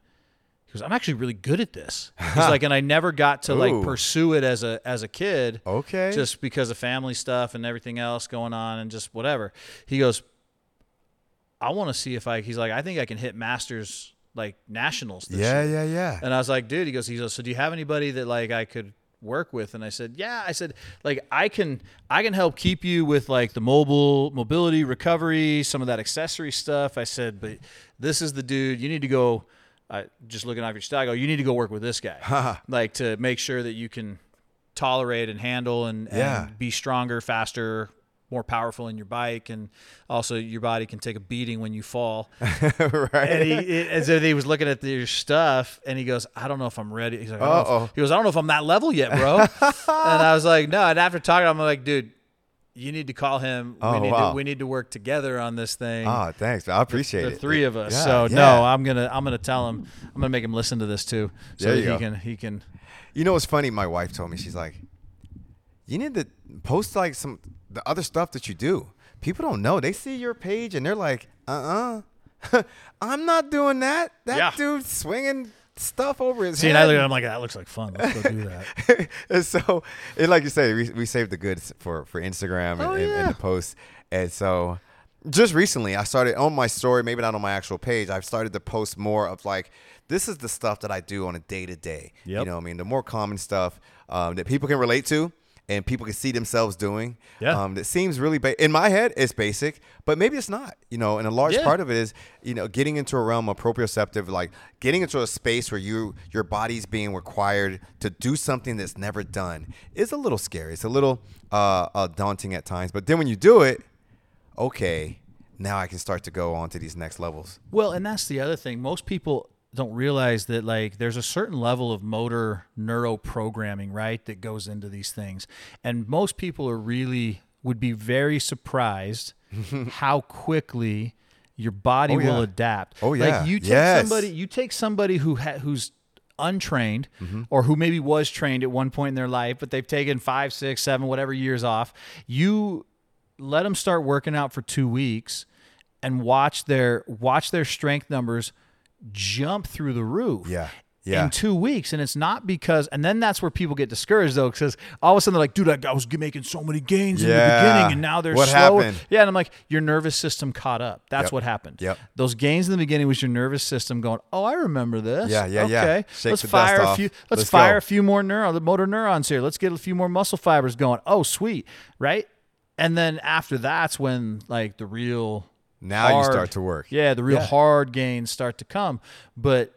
S1: goes, I'm actually really good at this. He's like, and I never got to like
S2: Ooh.
S1: pursue it as a as a kid.
S2: Okay.
S1: Just because of family stuff and everything else going on and just whatever. He goes, I want to see if I he's like, I think I can hit masters like nationals this
S2: Yeah,
S1: year.
S2: yeah, yeah.
S1: And I was like, dude, he goes, he goes, so do you have anybody that like I could work with? And I said, yeah. I said, like I can, I can help keep you with like the mobile mobility recovery, some of that accessory stuff. I said, but this is the dude you need to go. I just looking off your style. I go, you need to go work with this guy, like to make sure that you can tolerate and handle and, and be stronger, faster, more powerful in your bike, and also your body can take a beating when you fall.
S2: Right.
S1: and he it, as if he was looking at your stuff and he goes i don't know if i'm ready. He's like I don't know if-
S2: Uh-oh.
S1: he goes i don't know if i'm that level yet bro. And i was like no. And after talking i'm like dude you need to call him
S2: Oh,
S1: we need
S2: wow.
S1: to we need to work together on this thing
S2: Oh, thanks. I appreciate it.
S1: the
S2: it.
S1: three of us
S2: Yeah,
S1: so
S2: yeah.
S1: no i'm gonna i'm gonna tell him i'm gonna make him listen to this too so he
S2: go.
S1: can he can
S2: You know what's funny? My wife told me she's like, you need to post like some the other stuff that you do people don't know. They see your page and they're like, uh uh-uh. uh, i am not doing that. That
S1: Yeah.
S2: dude's swinging stuff over his
S1: See,
S2: head.
S1: and I look at like, that looks like fun. Let's go do that.
S2: and so, and like you say, we, we saved the goods for for Instagram and,
S1: Oh,
S2: and, and the posts. And so, just recently, I started on my story, maybe not on my actual page. I've started to post more of like, this is the stuff that I do on a day to day. You know, what I mean, the more common stuff um, that people can relate to. And people can see themselves doing.
S1: Yeah.
S2: Um, that seems really ba- in my head. It's basic, but maybe it's not. You know, and a large
S1: Yeah.
S2: part of it is, you know, getting into a realm of proprioceptive, like getting into a space where you your body's being required to do something that's never done is a little scary. It's a little uh, uh, daunting at times. But then when you do it, okay, now I can start to go on to these next levels.
S1: Well, and that's the other thing. Most people don't realize that like there's a certain level of motor neuro programming, right, that goes into these things. And most people are really would be very surprised how quickly your body
S2: Oh,
S1: will
S2: yeah.
S1: adapt.
S2: Oh, yeah.
S1: Like you take
S2: Yes.
S1: somebody you take somebody who ha- who's untrained
S2: Mm-hmm.
S1: or who maybe was trained at one point in their life but they've taken five six seven whatever years off you let them start working out for two weeks and watch their watch their strength numbers jump through the roof
S2: Yeah. Yeah.
S1: in two weeks and it's not because and then that's where people get discouraged though because all of a sudden they're like dude I, I was making so many gains in the beginning and now they're
S2: What
S1: slower
S2: happened?
S1: yeah and i'm like your nervous system caught up that's
S2: Yep.
S1: what happened
S2: Yep.
S1: those gains in the beginning was your nervous system going oh i remember this
S2: Yeah, yeah, yeah.
S1: okay
S2: Shake
S1: let's fire a few let's,
S2: Let's
S1: fire
S2: go.
S1: a few more neuron the motor neurons here let's get a few more muscle fibers going oh sweet right and then after that's when like the real
S2: Now you start to work.
S1: yeah the real
S2: Yeah.
S1: hard gains start to come but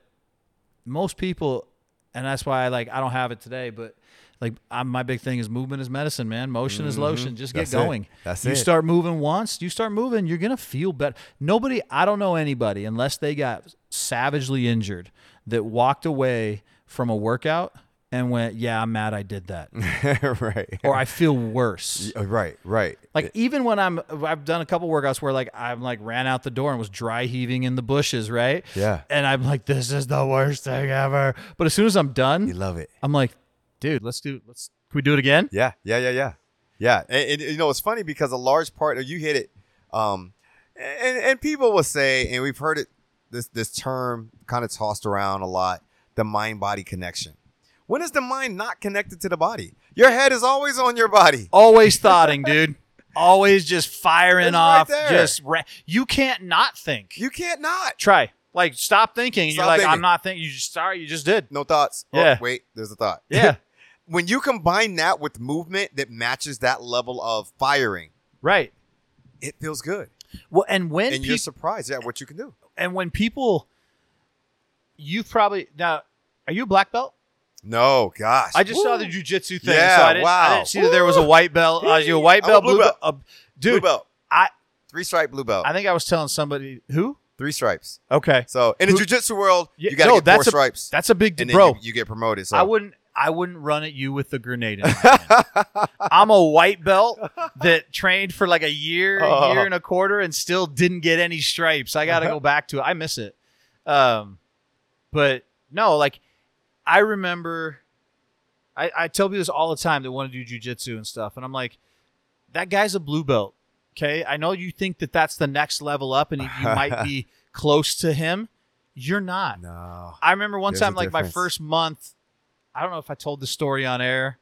S1: most people and that's why I like I don't have it today, but like I'm, my big thing is movement is medicine, man. Motion is lotion. Just get
S2: Mm-hmm. That's it.
S1: going.
S2: That's
S1: you
S2: it.
S1: start moving once, you start moving, you're gonna feel better. Nobody, I don't know anybody unless they got savagely injured that walked away from a workout and went, "Yeah, I'm mad I did that,"
S2: right.
S1: or I feel worse.
S2: Uh, right. Right.
S1: Like even when I'm, I've done a couple workouts where like I'm like ran out the door and was dry heaving in the bushes, right?
S2: Yeah.
S1: And I'm like, this is the worst thing ever. But as soon as I'm done, you
S2: love it.
S1: I'm like, dude, let's do, let's, can we do it again?
S2: Yeah, yeah, yeah, yeah, yeah. And, and, you know, it's funny because a large part of you hit it, um, and and people will say, and we've heard it this this term kind of tossed around a lot, the mind body connection. When is the mind not connected to the body? Your head is always on your body.
S1: Always thoughting, dude. Always just firing
S2: It's right
S1: off.
S2: there.
S1: just ra- you can't not think.
S2: You can't not.
S1: Try like stop thinking. and
S2: Stop
S1: you're like,
S2: thinking.
S1: I'm not thinking. You just sorry, you just did.
S2: No thoughts. Oh,
S1: Yeah.
S2: wait, there's a thought.
S1: Yeah,
S2: when you combine that with movement that matches that level of firing,
S1: right.
S2: it feels good,
S1: Well, and when
S2: and you're
S1: peop-
S2: surprised at what you can do.
S1: and when people, you've probably now. Are you a black belt?
S2: No, gosh.
S1: I just saw the jujitsu thing,
S2: Yeah,
S1: so I didn't,
S2: wow.
S1: I didn't see that there was a white belt. Uh, you a white
S2: I'm a
S1: belt,
S2: blue
S1: blue
S2: belt.
S1: belt, uh,
S2: blue
S1: dude.
S2: belt,
S1: I
S2: three stripe blue belt.
S1: I think I was telling somebody who.
S2: three stripes.
S1: Okay,
S2: So in the
S1: Who-
S2: jujitsu world, you got to
S1: no,
S2: get four
S1: a-
S2: stripes,
S1: that's a big deal, bro.
S2: you, you get promoted. So
S1: I wouldn't. I wouldn't run at you with the grenade. In. I'm a white belt that trained for like a year,
S2: Oh.
S1: year and a quarter, and still didn't get any stripes. I got to go back to it. I miss it. Um, but no, like I remember. I, I tell people this all the time They want to do jujitsu and stuff, and I'm like, that guy's a blue belt. Okay, I know you think that that's the next level up, and you might be close to him. You're not.
S2: no.
S1: I remember one
S2: There's
S1: time, like my first month. I don't know if I told the story on air.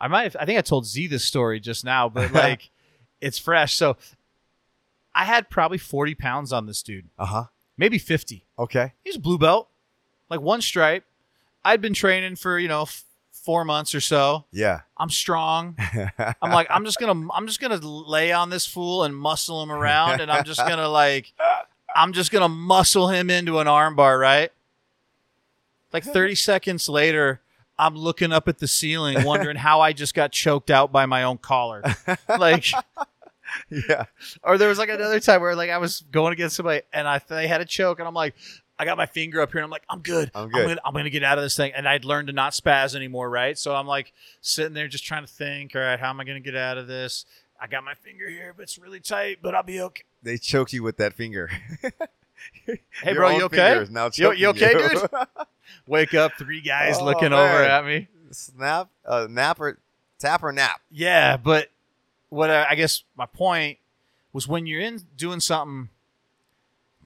S1: I might. Have, I think I told Z this story just now, but like, it's fresh. So, I had probably forty pounds on this dude,
S2: Uh huh.
S1: maybe fifty.
S2: Okay.
S1: He's a blue belt, like one stripe. I'd been training for you know f- four months or so.
S2: Yeah.
S1: I'm strong. I'm like, I'm just gonna, I'm just gonna lay on this fool and muscle him around, and I'm just gonna like, I'm just gonna muscle him into an armbar, right? Like 30 seconds later, I'm looking up at the ceiling, wondering how I just got choked out by my own collar. Like,
S2: yeah.
S1: or there was like another time where like I was going against somebody and I they had a choke, and I'm like. I got my finger up here and I'm like, I'm good.
S2: I'm
S1: I'm
S2: good.
S1: gonna, I'm gonna get out of this thing. And I'd learned to not spaz anymore, right? So I'm like sitting there just trying to think, all right, how am I gonna get out of this? I got my finger here, but it's really tight, but I'll be okay.
S2: They choke you with that finger.
S1: Hey, bro, you okay?
S2: now
S1: You- you okay, dude? Wake up, three guys
S2: Oh,
S1: looking
S2: man.
S1: over at me.
S2: Snap, uh, nap or tap or nap.
S1: Yeah, but what I, I guess my point was when you're in doing something.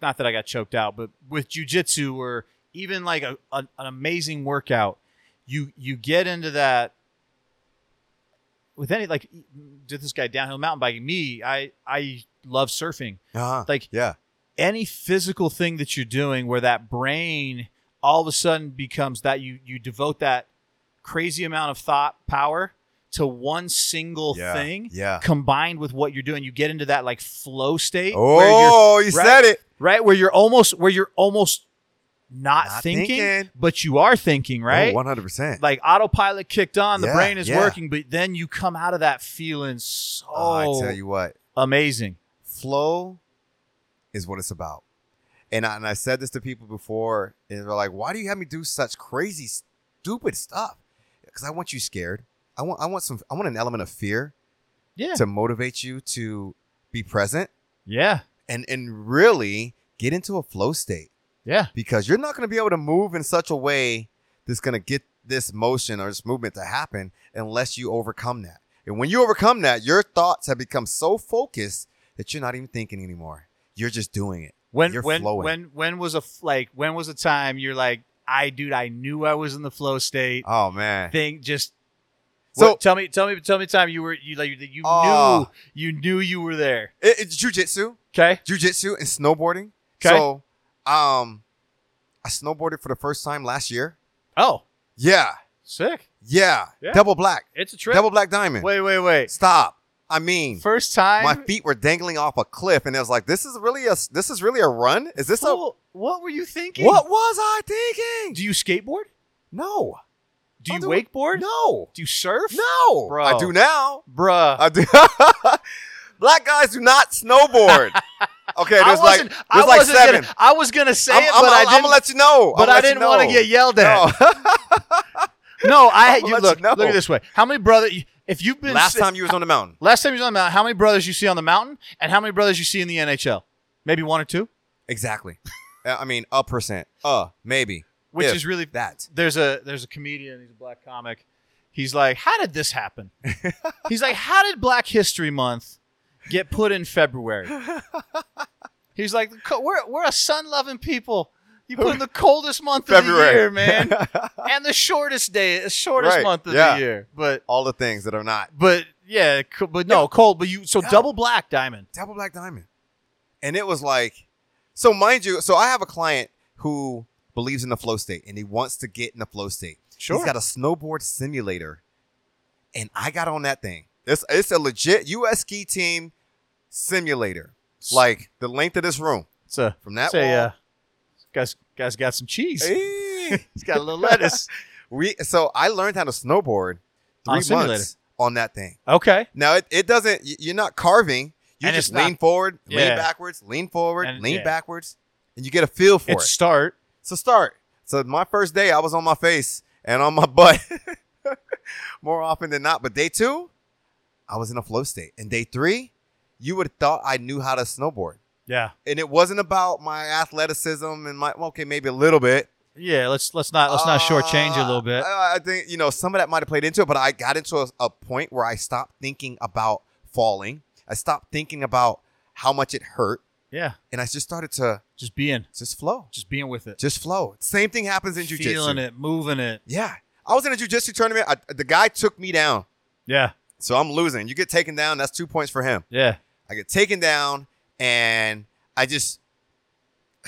S1: Not that I got choked out, but with jujitsu or even like a, a, an amazing workout, you you get into that with any like did this guy downhill mountain biking. Me, I I love surfing.
S2: Uh-huh.
S1: Like
S2: yeah.
S1: any physical thing that you're doing where that brain all of a sudden becomes that you you devote that crazy amount of thought power to one single
S2: Yeah,
S1: thing
S2: yeah.
S1: combined with what you're doing you get into that like flow state
S2: Oh, you
S1: right?
S2: said it.
S1: Right where you're almost where you're almost not,
S2: Not
S1: thinking,
S2: thinking.
S1: but you are thinking right
S2: Oh, 100%.
S1: like autopilot kicked on the
S2: Yeah,
S1: brain is
S2: yeah.
S1: working but then you come out of that feeling so
S2: oh, I tell you what,
S1: amazing
S2: flow is what it's about. And I, and I said this to people before, and they're like, "Why do you have me do such crazy, stupid stuff?" Because I want you scared. I want I want some I want an element of fear
S1: yeah
S2: to motivate you to be present
S1: yeah
S2: and and really get into a flow state
S1: yeah
S2: because you're not going to be able to move in such a way that's going to get this motion or this movement to happen unless you overcome that. And when you overcome that, your thoughts have become so focused that you're not even thinking anymore. You're just doing it.
S1: When
S2: You're
S1: when
S2: flowing.
S1: when when was a like when was a time you're like I dude I knew I was in the flow state
S2: Oh man.
S1: thing just
S2: So-
S1: What- tell me tell me tell me time you were you like you
S2: Oh.
S1: knew you knew you were there
S2: It, it's jujitsu,
S1: okay
S2: jujitsu, and snowboarding.
S1: 'Kay.
S2: So, um, I snowboarded for the first time last year.
S1: oh
S2: Yeah,
S1: sick
S2: yeah,
S1: Yeah.
S2: double black,
S1: it's a trip
S2: double black diamond.
S1: wait wait wait
S2: Stop. I mean,
S1: first time
S2: my feet were dangling off a cliff, and it was like, this is really a this is really a run. Is this a
S1: what were you thinking
S2: what was I thinking?
S1: do you skateboard
S2: No,
S1: do you
S2: do-
S1: wakeboard
S2: no,
S1: do you surf
S2: no.
S1: Bro.
S2: I do now.
S1: bruh
S2: I do. Black guys do not snowboard. Okay,
S1: I
S2: there's like there's
S1: I
S2: like seven.
S1: Gonna, I was gonna say
S2: I'm,
S1: it,
S2: I'm,
S1: but
S2: I'm,
S1: I
S2: I'm
S1: didn't.
S2: gonna let you know.
S1: but
S2: I'm
S1: I didn't want to get yelled at.
S2: No.
S1: No, I you look
S2: you know.
S1: look at it this way. How many brothers? if you've been
S2: Last
S1: si-
S2: time you was on the mountain.
S1: last time you was on the mountain, how many brothers you see on the mountain and how many brothers you see in the NHL? Maybe one or two,
S2: Exactly. I mean, a percent. Uh, maybe.
S1: Which
S2: If
S1: is really
S2: that.
S1: there's a there's a comedian, he's a black comic. He's like, "How did this happen?" he's like, "How did Black History Month get put in February?" he's like, "We're we're a sun-loving people. You put in the coldest month of the year, man, and the shortest day, the shortest
S2: Right,
S1: month of
S2: yeah.
S1: the year." But
S2: All the things that are not
S1: But yeah, but no, cold. But you so
S2: Yeah.
S1: double black diamond.
S2: double black diamond. And it was like, so mind you, so I have a client who believes in the flow state and he wants to get in the flow state.
S1: Sure.
S2: He's got a snowboard simulator, and I got on that thing. It's it's a legit U.S. ski team simulator, like the length of this room.
S1: It's a
S2: From that
S1: a,
S2: wall-
S1: uh, guys guys got some cheese.
S2: Hey.
S1: He's got a little lettuce.
S2: we so I learned how to snowboard
S1: On
S2: three
S1: simulator.
S2: months on that thing.
S1: Okay.
S2: Now it, it doesn't. You're not carving. You
S1: And
S2: just
S1: it's not-
S2: lean forward, lean backwards, lean forward,
S1: And-
S2: lean
S1: yeah.
S2: backwards, and you get a feel for
S1: It's
S2: it.
S1: start.
S2: So start. So my first day, I was on my face and on my butt more often than not. But day two, I was in a flow state. And day three, you would have thought I knew how to snowboard.
S1: Yeah.
S2: And it wasn't about my athleticism and my well, okay, maybe a little bit.
S1: Yeah. Let's let's not let's not shortchange it a little bit.
S2: Uh, I, I think you know some of that might have played into it, but I got into a, a point where I stopped thinking about falling. I stopped thinking about how much it hurt,
S1: Yeah.
S2: and I just started to
S1: Just being
S2: just flow,
S1: just being with it.
S2: just flow. Same thing happens in jujitsu.
S1: Feeling it, moving it.
S2: Yeah, I was in a jujitsu tournament. I, the guy took me down,
S1: Yeah.
S2: so I'm losing. You get taken down, that's two points for him.
S1: Yeah.
S2: I get taken down, and I just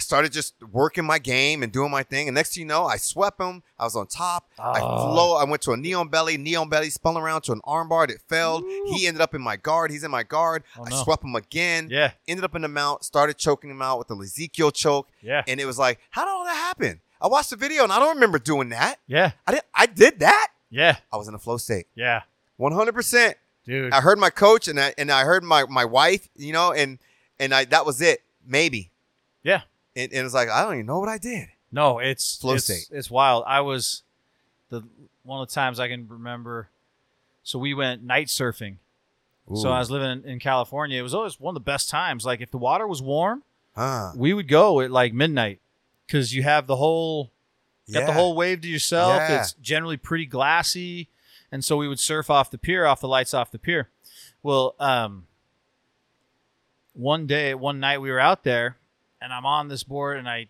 S2: started just working my game and doing my thing. And next thing you know, I swept him. I was on top. I
S1: Oh.
S2: flow. I went to a knee on belly. Knee on belly spun around to an armbar. It failed. He ended up in my guard. He's in my guard.
S1: Oh,
S2: I
S1: no.
S2: swept him again.
S1: Yeah.
S2: Ended up in the mount. Started choking him out with the Ezekiel choke.
S1: Yeah.
S2: And it was like, how did all that happen? I watched the video and I don't remember doing that.
S1: Yeah.
S2: I did. I did that.
S1: Yeah.
S2: I was in a flow state.
S1: Yeah.
S2: 100%.
S1: Dude.
S2: I heard my coach and I and I heard my my wife, you know, and and I that was it. Maybe.
S1: Yeah.
S2: And, and it's like I don't even know what I did.
S1: No, it's
S2: Flow
S1: it's,
S2: state.
S1: It's wild. I was the one of the times I can remember. So we went night surfing. So I was living in, in California. It was always one of the best times. Like if the water was warm,
S2: Huh.
S1: we would go at like midnight because you have the whole got the whole wave to yourself.
S2: Yeah.
S1: It's generally pretty glassy, and so we would surf off the pier, off the lights off the pier. Well, um, one day, one night we were out there, and I'm on this board, and I,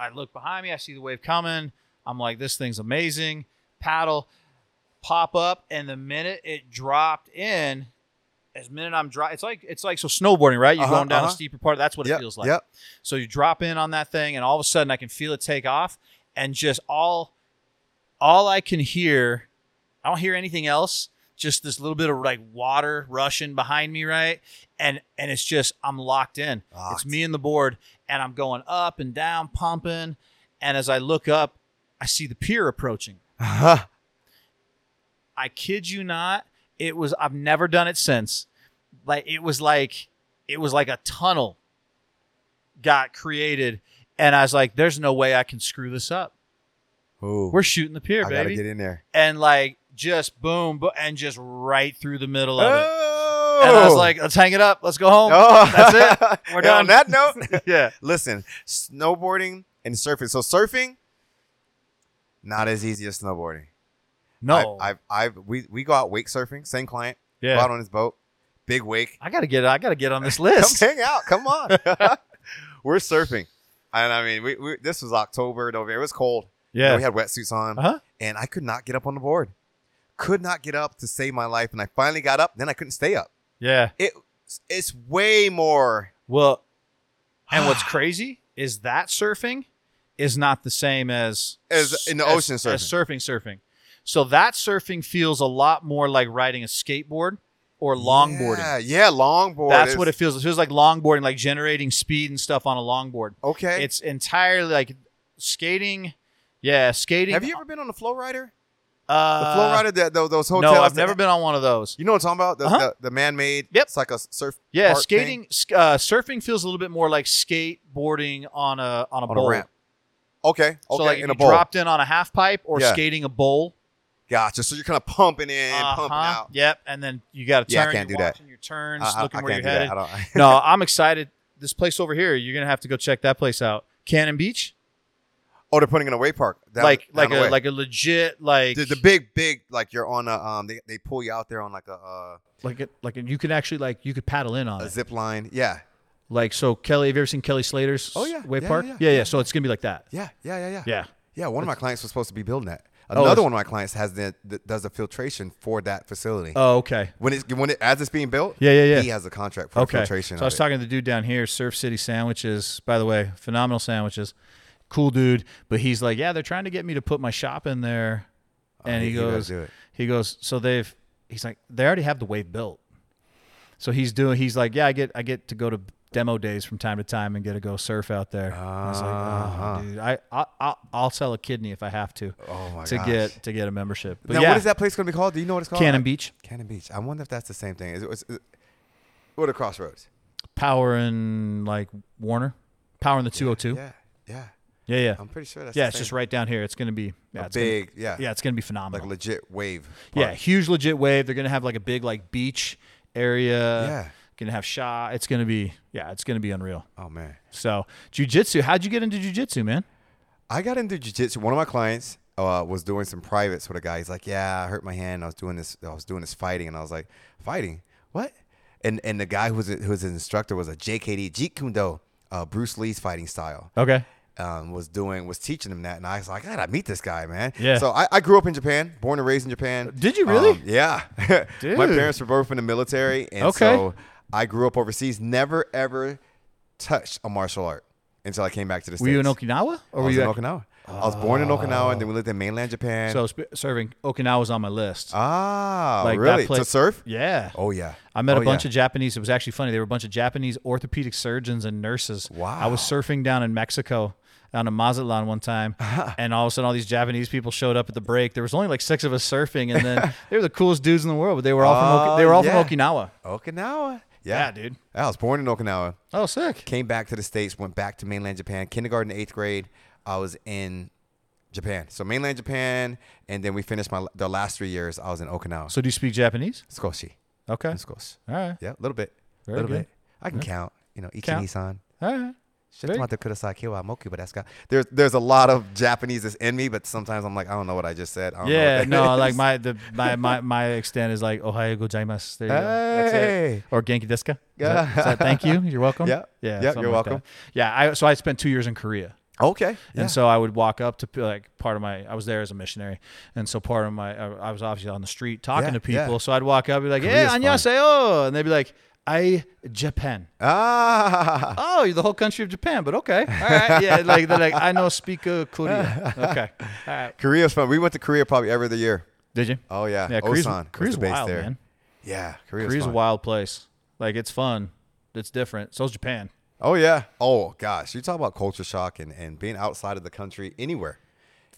S1: I look behind me, I see the wave coming. I'm like, this thing's amazing. Paddle, pop up, and the minute it dropped in, as minute I'm drop, it's like it's like so snowboarding, right? You're
S2: Uh-huh,
S1: going down
S2: uh-huh.
S1: a steeper part. That's what
S2: Yep,
S1: it feels like.
S2: Yep.
S1: So you drop in on that thing, and all of a sudden I can feel it take off, and just all, all I can hear, I don't hear anything else. Just this little bit of like water rushing behind me, right? And and it's just I'm locked in. It's me and the board, and I'm going up and down, pumping. And as I look up, I see the pier approaching.
S2: Uh-huh.
S1: I kid you not. It was I've never done it since. Like it was like it was like a tunnel got created and I was like there's no way I can screw this up.
S2: Ooh.
S1: We're shooting the pier,
S2: I gotta
S1: baby.
S2: get in there.
S1: And like just boom, bo- and just right through the middle of it.
S2: Oh.
S1: And I was like, let's hang it up. Let's go home.
S2: oh,
S1: That's it. We're done.
S2: On that note,
S1: yeah.
S2: listen, snowboarding and surfing. So surfing, not as easy as snowboarding.
S1: No.
S2: I, I've, I've, we, we go out wake surfing. Same client. Go
S1: yeah.
S2: out on his boat. Big wake.
S1: I gotta get I gotta get on this
S2: Come
S1: list.
S2: hang out. Come on. We're surfing. And I mean, we, we this was October, November. It was cold.
S1: yeah.
S2: We had wetsuits on.
S1: uh-huh.
S2: and I could not get up on the board. Could not get up to save my life, and I finally got up. Then I couldn't stay up.
S1: Yeah.
S2: It it's way more.
S1: Well, and what's crazy is that surfing is not the same as
S2: As in the
S1: as-
S2: ocean
S1: as surfing surfing. So that surfing feels a lot more like riding a skateboard or longboarding.
S2: Yeah, yeah longboard.
S1: That's
S2: is-
S1: what it feels. It feels like longboarding, like generating speed and stuff on a longboard.
S2: Okay.
S1: It's entirely like skating. Yeah, skating.
S2: Have you ever been on a flow rider?
S1: Uh,
S2: The flow rider, that thho- those hotels.
S1: No, I've
S2: that-
S1: never been on one of those.
S2: You know what I'm talking about? The,
S1: Uh-huh.
S2: the, the man-made.
S1: Yep.
S2: It's like a surf.
S1: Yeah, skating, sk- uh, surfing feels a little bit more like skateboarding on a on a
S2: on
S1: bowl.
S2: a ramp. Okay. Okay.
S1: So like
S2: in a
S1: you
S2: bowl.
S1: dropped in on a half pipe or
S2: Yeah.
S1: skating a bowl.
S2: Gotcha. So you're kind of pumping in, pumping
S1: Uh-huh.
S2: out.
S1: Yep, and then you got to turn.
S2: Yeah, I can't do that.
S1: Your turns,
S2: I, I,
S1: looking
S2: I
S1: where you're headed.
S2: that. I don't.
S1: no, I'm excited. This place over here, you're gonna have to go check that place out. Cannon Beach,
S2: oh, they're putting in a wave park. Down,
S1: like
S2: down
S1: like
S2: the
S1: a
S2: way.
S1: like a legit like
S2: the, the big, big, like you're on a um. They, they pull you out there on like a uh,
S1: like a, like a, you can actually like you could paddle in on
S2: a
S1: it.
S2: zip line. Yeah.
S1: Like so, Kelly, have you ever seen Kelly Slater's
S2: Oh, yeah.
S1: wave
S2: Yeah,
S1: park?
S2: yeah,
S1: yeah,
S2: yeah.
S1: So it's gonna be like that.
S2: Yeah. Yeah. Yeah. Yeah.
S1: Yeah.
S2: Yeah, one of my clients was supposed to be building that.
S1: Oh,
S2: Another
S1: it's-
S2: one of my clients has the, the does the filtration for that facility.
S1: Oh, okay.
S2: when it's when it as it's being built,
S1: Yeah, yeah, yeah.
S2: he has a contract for
S1: Okay.
S2: filtration.
S1: So I was
S2: it.
S1: talking to the dude down here, Surf City Sandwiches. By the way, phenomenal sandwiches. Cool dude. But he's like, yeah, they're trying to get me to put my shop in there. And
S2: Oh,
S1: he goes, he goes, so they've, he's like, they already have the wave built. So he's doing, he's like, yeah, I get, I get to go to demo days from time to time and get to go surf out there. I was like,
S2: Uh-huh.
S1: oh, dude, I, I, I'll sell a kidney if I have to
S2: Oh my
S1: to
S2: gosh.
S1: get to get a membership. But
S2: now,
S1: yeah,
S2: what is that place going to be called? Do you know what it's called?
S1: Cannon Beach,
S2: Cannon Beach. I wonder if that's the same thing. Is it, is it what are the crossroads?
S1: Power and like Warner, Power in the 202.
S2: Yeah, yeah.
S1: Yeah, yeah.
S2: I'm pretty sure that's
S1: yeah, it's
S2: same.
S1: just right down here. It's gonna be yeah,
S2: a
S1: it's gonna-
S2: big, yeah,
S1: yeah, it's gonna be phenomenal.
S2: like legit wave.
S1: yeah, huge legit wave. They're gonna have like a big like beach area.
S2: yeah.
S1: Gonna have shot. It's gonna be yeah, it's gonna be unreal.
S2: Oh man,
S1: So jujitsu. How'd you get into jujitsu, man?
S2: I got into jujitsu. One of my clients uh, was doing some privates with a guy. He's like, "Yeah, I hurt my hand. I was doing this. I was doing this fighting." And I was like, "Fighting? What?" And and the guy who was who was an instructor was a JKD Jeet Kune Do, uh, Bruce Lee's fighting style.
S1: Okay.
S2: Um, was doing was teaching him that, and I was like, I gotta meet this guy, man.
S1: Yeah.
S2: So I, I grew up in Japan, born and raised in Japan.
S1: Did you really?
S2: Um, yeah.
S1: Dude.
S2: My parents were both in the military, and
S1: Okay.
S2: so I grew up overseas. Never ever touched a martial art until I came back to the states.
S1: Were you in Okinawa or were
S2: was
S1: you?
S2: in
S1: at-
S2: Okinawa. I was born in Okinawa, and then we lived in mainland Japan.
S1: so sp- serving was on my list.
S2: ah,
S1: Like that
S2: really? To surf?
S1: yeah.
S2: Oh yeah.
S1: I met
S2: Oh,
S1: a bunch
S2: yeah.
S1: of Japanese. It was actually funny. They were a bunch of Japanese orthopedic surgeons and nurses. Wow. I was surfing down in Mexico down in Mazatlan one time, and all of a sudden, all these Japanese people showed up at the break. There was only like six of us surfing, and then they were the coolest dudes in the world. But they were all from Oki-
S2: Oh,
S1: they were oh, all
S2: yeah.
S1: from Okinawa.
S2: Okinawa.
S1: Yeah,
S2: Yeah.
S1: dude.
S2: I was born in Okinawa.
S1: Oh, sick.
S2: Came back to the states. Went back to mainland Japan. Kindergarten, eighth grade. I was in Japan. So mainland Japan, and then we finished my the last three years. I was in Okinawa.
S1: So, do you speak Japanese?
S2: Skoshi.
S1: Okay.
S2: Skoshi.
S1: All right.
S2: Yeah, a little bit. A
S1: Very
S2: little
S1: good.
S2: bit. I can count. You know, Ichi. Nissan,
S1: All right.
S2: Shitamata kudasai kiwa moku ba desu ka? There's there's a lot of Japanese that's in me, but sometimes I'm like, I don't know what I just said. I don't
S1: Yeah, no,
S2: is.
S1: like my the my my my extent is like Ohayo gozaimasu. There you go. That's it.
S2: Hey.
S1: Or Genki desu ka? Is that, is that thank you? You're welcome.
S2: Yeah.
S1: Yeah.
S2: Yeah, you're
S1: like
S2: welcome.
S1: that. Yeah. I so I spent two years in Korea.
S2: Okay. Yeah.
S1: And so I would walk up to like part of my I was there as a missionary, and so part of my I was obviously on the street talking
S2: Yeah,
S1: to people.
S2: yeah.
S1: So I'd walk up and be like,
S2: Korea's
S1: "Hey,
S2: fun.
S1: annyeonghaseyo," and they'd be like, "I Japan."
S2: ah.
S1: Oh, you're the whole country of Japan, but okay, all right, yeah. Like they're like, I know speak uh, Korea. Okay, all right.
S2: Korea's fun. We went to Korea probably every other year.
S1: Did you?
S2: Oh yeah.
S1: Yeah, Korea's,
S2: Osan
S1: Korea's
S2: the
S1: wild,
S2: there.
S1: man.
S2: Yeah, Korea's,
S1: Korea's a wild place. Like it's fun. It's different. So's Japan.
S2: Oh yeah. Oh gosh, you talk about culture shock and, and being outside of the country anywhere.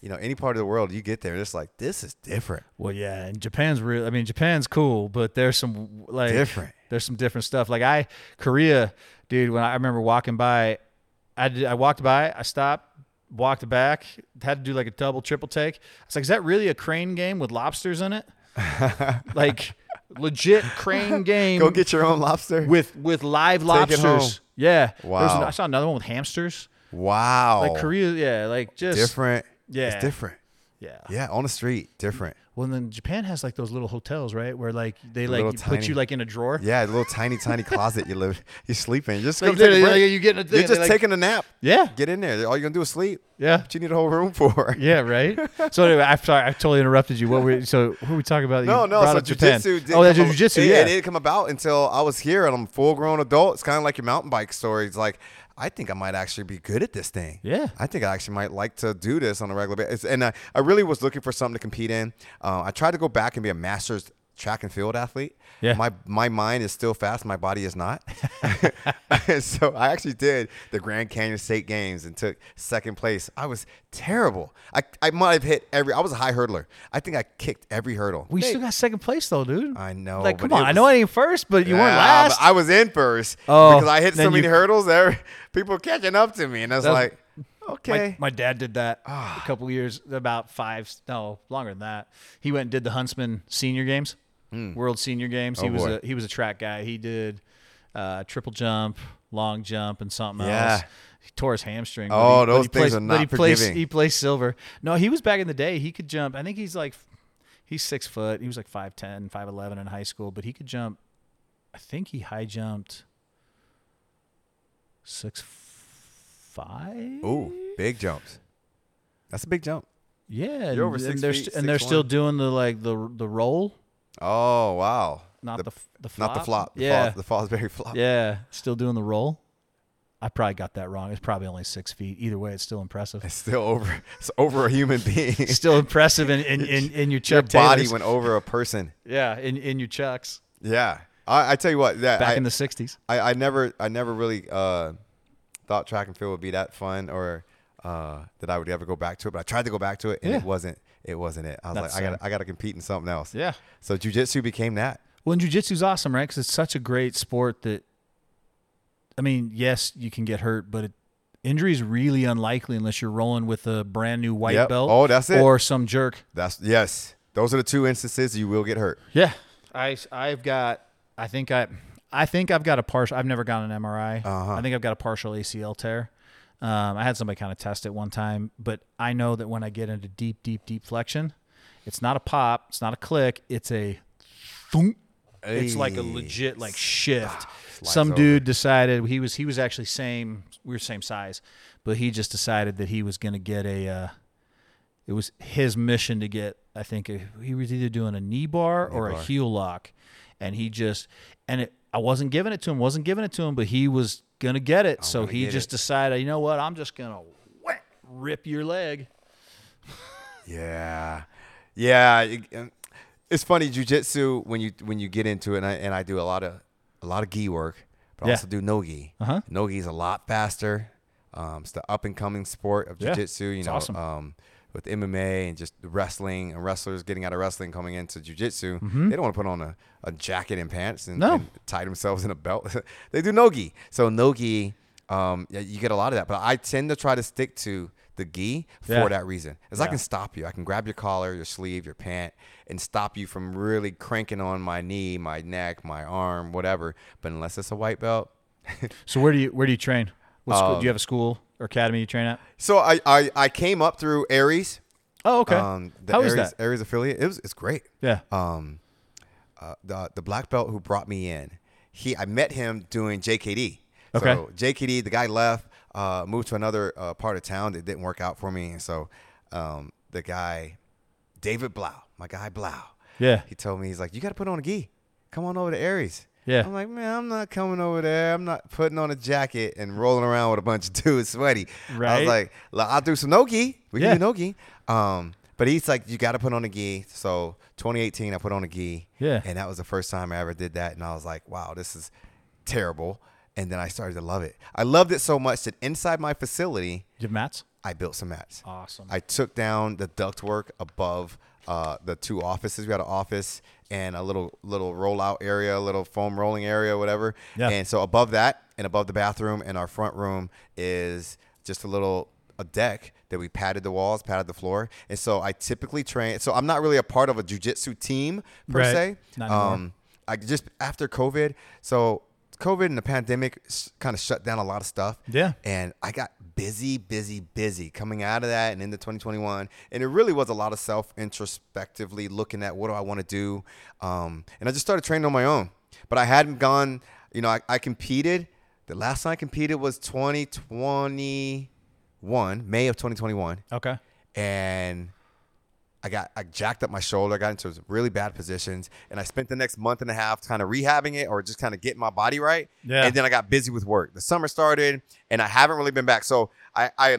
S2: You know, any part of the world you get there, and it's like this is different.
S1: Well, yeah, and Japan's real. I mean, Japan's cool, but there's some like
S2: Different.
S1: There's some different stuff. Like I Korea, dude. When I, I remember walking by, I did, I walked by, I stopped, walked back, had to do like a double, triple take. I was like, is that really a crane game with lobsters in it? like legit crane game.
S2: Go get your own lobster.
S1: with with live
S2: Take
S1: lobsters. Yeah. Was an-
S2: Wow.
S1: I saw another one with hamsters.
S2: wow.
S1: Like Korea, yeah, like just
S2: different.
S1: Yeah.
S2: It's different.
S1: Yeah.
S2: Yeah, on the street, different.
S1: Well, then Japan has like those little hotels, right? Where like they like
S2: little
S1: put you like in a drawer.
S2: Yeah, a little tiny, tiny closet you live, you sleep in. Just
S1: Like,
S2: go take
S1: like, you get in a thing,
S2: You're just
S1: like-
S2: taking a nap.
S1: Yeah.
S2: Get in there. All you're gonna do is sleep.
S1: Yeah.
S2: What you need a whole room for?
S1: Yeah, right. So anyway, I'm sorry, I totally interrupted you. What were so who were we talking about?
S2: No,
S1: you
S2: no. So jujitsu.
S1: Oh, that's jujitsu.
S2: It,
S1: Yeah.
S2: it didn't come about until I was here and I'm a full grown adult. It's kind of like your mountain bike story. It's like I think I might actually be good at this thing.
S1: Yeah.
S2: I think I actually might like to do this on a regular basis. And I, I really was looking for something to compete in. Uh, I tried to go back and be a master's track and field athlete.
S1: Yeah.
S2: My my mind is still fast. My body is not. so I actually did the Grand Canyon State Games and took second place. I was terrible. I, I might have hit every. I was a high hurdler. I think I kicked every hurdle.
S1: we
S2: Hey,
S1: still got second place though, dude.
S2: I know,
S1: Like, come on.
S2: it
S1: I know
S2: was-
S1: I ain't first, but you weren't last.
S2: I was in first
S1: Oh,
S2: because I hit so many
S1: you-
S2: hurdles. There, people catching up to me, and I was like, okay.
S1: My, my dad did that
S2: Ah.
S1: a couple years, about five, no, longer than that. He went and did the Huntsman Senior Games, World Senior Games. He
S2: Oh,
S1: was
S2: boy.
S1: a he was a track guy. He did uh, triple jump, long jump, and something
S2: Yeah.
S1: else. He tore his hamstring. but
S2: Oh,
S1: he-
S2: those
S1: he
S2: things
S1: placed-
S2: are
S1: but
S2: not
S1: he placed,
S2: forgiving.
S1: He placed silver. No, he was back in the day. He could jump. I think he's like, he's six foot. He was like 5'10", 5'11", in high school, but he could jump. I think he high jumped six five.
S2: Ooh, big jumps. That's a big jump.
S1: Yeah,
S2: You're over
S1: and,
S2: six
S1: and they're
S2: feet,
S1: st- and they're still doing the like the the roll,
S2: Oh wow.
S1: not the
S2: the,
S1: f- the flop.
S2: not the flop. The
S1: Yeah,
S2: the Fosbury flop.
S1: yeah, still doing the roll. I probably got that wrong. It's probably only six feet. Either way, it's still impressive.
S2: It's still over. It's over a human being.
S1: still impressive in in, in, in your
S2: Your
S1: Chuck
S2: body
S1: Taylors.
S2: went over a person.
S1: yeah, in, in your Chucks
S2: Yeah. I, I tell you what. That
S1: back
S2: I,
S1: in the '60s.
S2: I, I never I never really uh, thought track and field would be that fun or uh, that I would ever go back to it. But I tried to go back to it and
S1: Yeah.
S2: it wasn't it wasn't it. I was like I got I got to compete in something else.
S1: Yeah.
S2: So jujitsu became that.
S1: Well, and jujitsu's awesome, right? Because it's such a great sport that, I mean, yes, you can get hurt, but it, injury is really unlikely unless you're rolling with a brand new white
S2: Yep.
S1: belt.
S2: Oh, that's it.
S1: Or some jerk.
S2: That's yes. Those are the two instances you will get hurt.
S1: Yeah, I I've got I think I I think I've got a partial. I've never gotten an MRI.
S2: Uh-huh.
S1: I think I've got a partial ACL tear. Um, I had somebody kind of test it one time, but I know that when I get into deep, deep, deep flexion, it's not a pop, it's not a click, it's a thunk. It's like a legit like shift.
S2: Slides
S1: Some
S2: over.
S1: dude decided he was he was actually same we were same size, but he just decided that he was going to get a. Uh, it was his mission to get. I think a, he was either doing a knee bar or a heel lock, and he just and it. I wasn't giving it to him. wasn't giving it to him, but he was gonna get it. so
S2: gonna
S1: he just
S2: it.
S1: decided, you know what? I'm just gonna whack, rip your leg.
S2: Yeah, yeah. It's funny jujitsu when you when you get into it, and I, and I do a lot of a lot of gi work, but I
S1: Yeah.
S2: also do no gi.
S1: Uh-huh.
S2: No gi is a lot faster. Um, it's the up and coming sport of
S1: Yeah,
S2: jujitsu. You
S1: it's
S2: know,
S1: awesome.
S2: um, with MMA and just wrestling and wrestlers getting out of wrestling coming into jujitsu,
S1: Mhm.
S2: they don't want to put on a, a jacket and pants and,
S1: No.
S2: and tie themselves in a belt. they do no gi. So no gi, um, yeah, you get a lot of that. But I tend to try to stick to the gi for
S1: Yeah.
S2: that reason, as I can stop you. I can grab your collar, your sleeve, your pant, and stop you from really cranking on my knee, my neck, my arm, whatever. But unless it's a white belt,
S1: So where do you where do you train? What school,
S2: Um,
S1: do you have a school or academy you train at?
S2: So I, I I came up through Aries.
S1: Oh, okay.
S2: Um, the
S1: How
S2: Aries,
S1: is that?
S2: Aries affiliate. It was it's great.
S1: Yeah.
S2: Um, uh, the the black belt who brought me in, he I met him doing JKD.
S1: Okay.
S2: So JKD, the guy left, uh, moved to another uh, part of town that didn't work out for me, and so um, the guy, David Blau, my guy Blau,
S1: Yeah.
S2: he told me he's like, you got to put on a gi. Come on over to Aries.
S1: Yeah.
S2: I'm like, man, I'm not coming over there. I'm not putting on a jacket and rolling around with a bunch of dudes sweaty.
S1: Right.
S2: I was like, "Well, I'll do some no. We
S1: Yeah.
S2: can do no. Um, but he's like, you got to put on a gi. So 2018, I put on a gi.
S1: Yeah.
S2: And that was the first time I ever did that. And I was like, wow, this is terrible. And then I started to love it. I loved it so much that inside my facility,
S1: you have mats?
S2: I built some mats.
S1: Awesome.
S2: I took down the ductwork above uh, the two offices. We had an office and a little little rollout area, a little foam rolling area, whatever.
S1: Yeah.
S2: And so above that and above the bathroom and our front room is just a little a deck that we padded the walls, padded the floor. And so I typically train. So I'm not really a part of a jujitsu team per
S1: Right.
S2: se.
S1: Not anymore.
S2: um, I just after COVID. So COVID and the pandemic kind of shut down a lot of stuff.
S1: Yeah.
S2: And I got busy, busy, busy coming out of that and into 2021. And it really was a lot of self introspectively looking at what do I want to do. Um, and I just started training on my own. But I hadn't gone, you know, I, I competed. The last time I competed was 2021, May of 2021
S1: okay.
S2: and I got I jacked up my shoulder, I got into some really bad positions, and I spent the next month and a half kind of rehabbing it or just kind of getting my body right.
S1: Yeah.
S2: And then I got busy with work. The summer started, and I haven't really been back. So I, I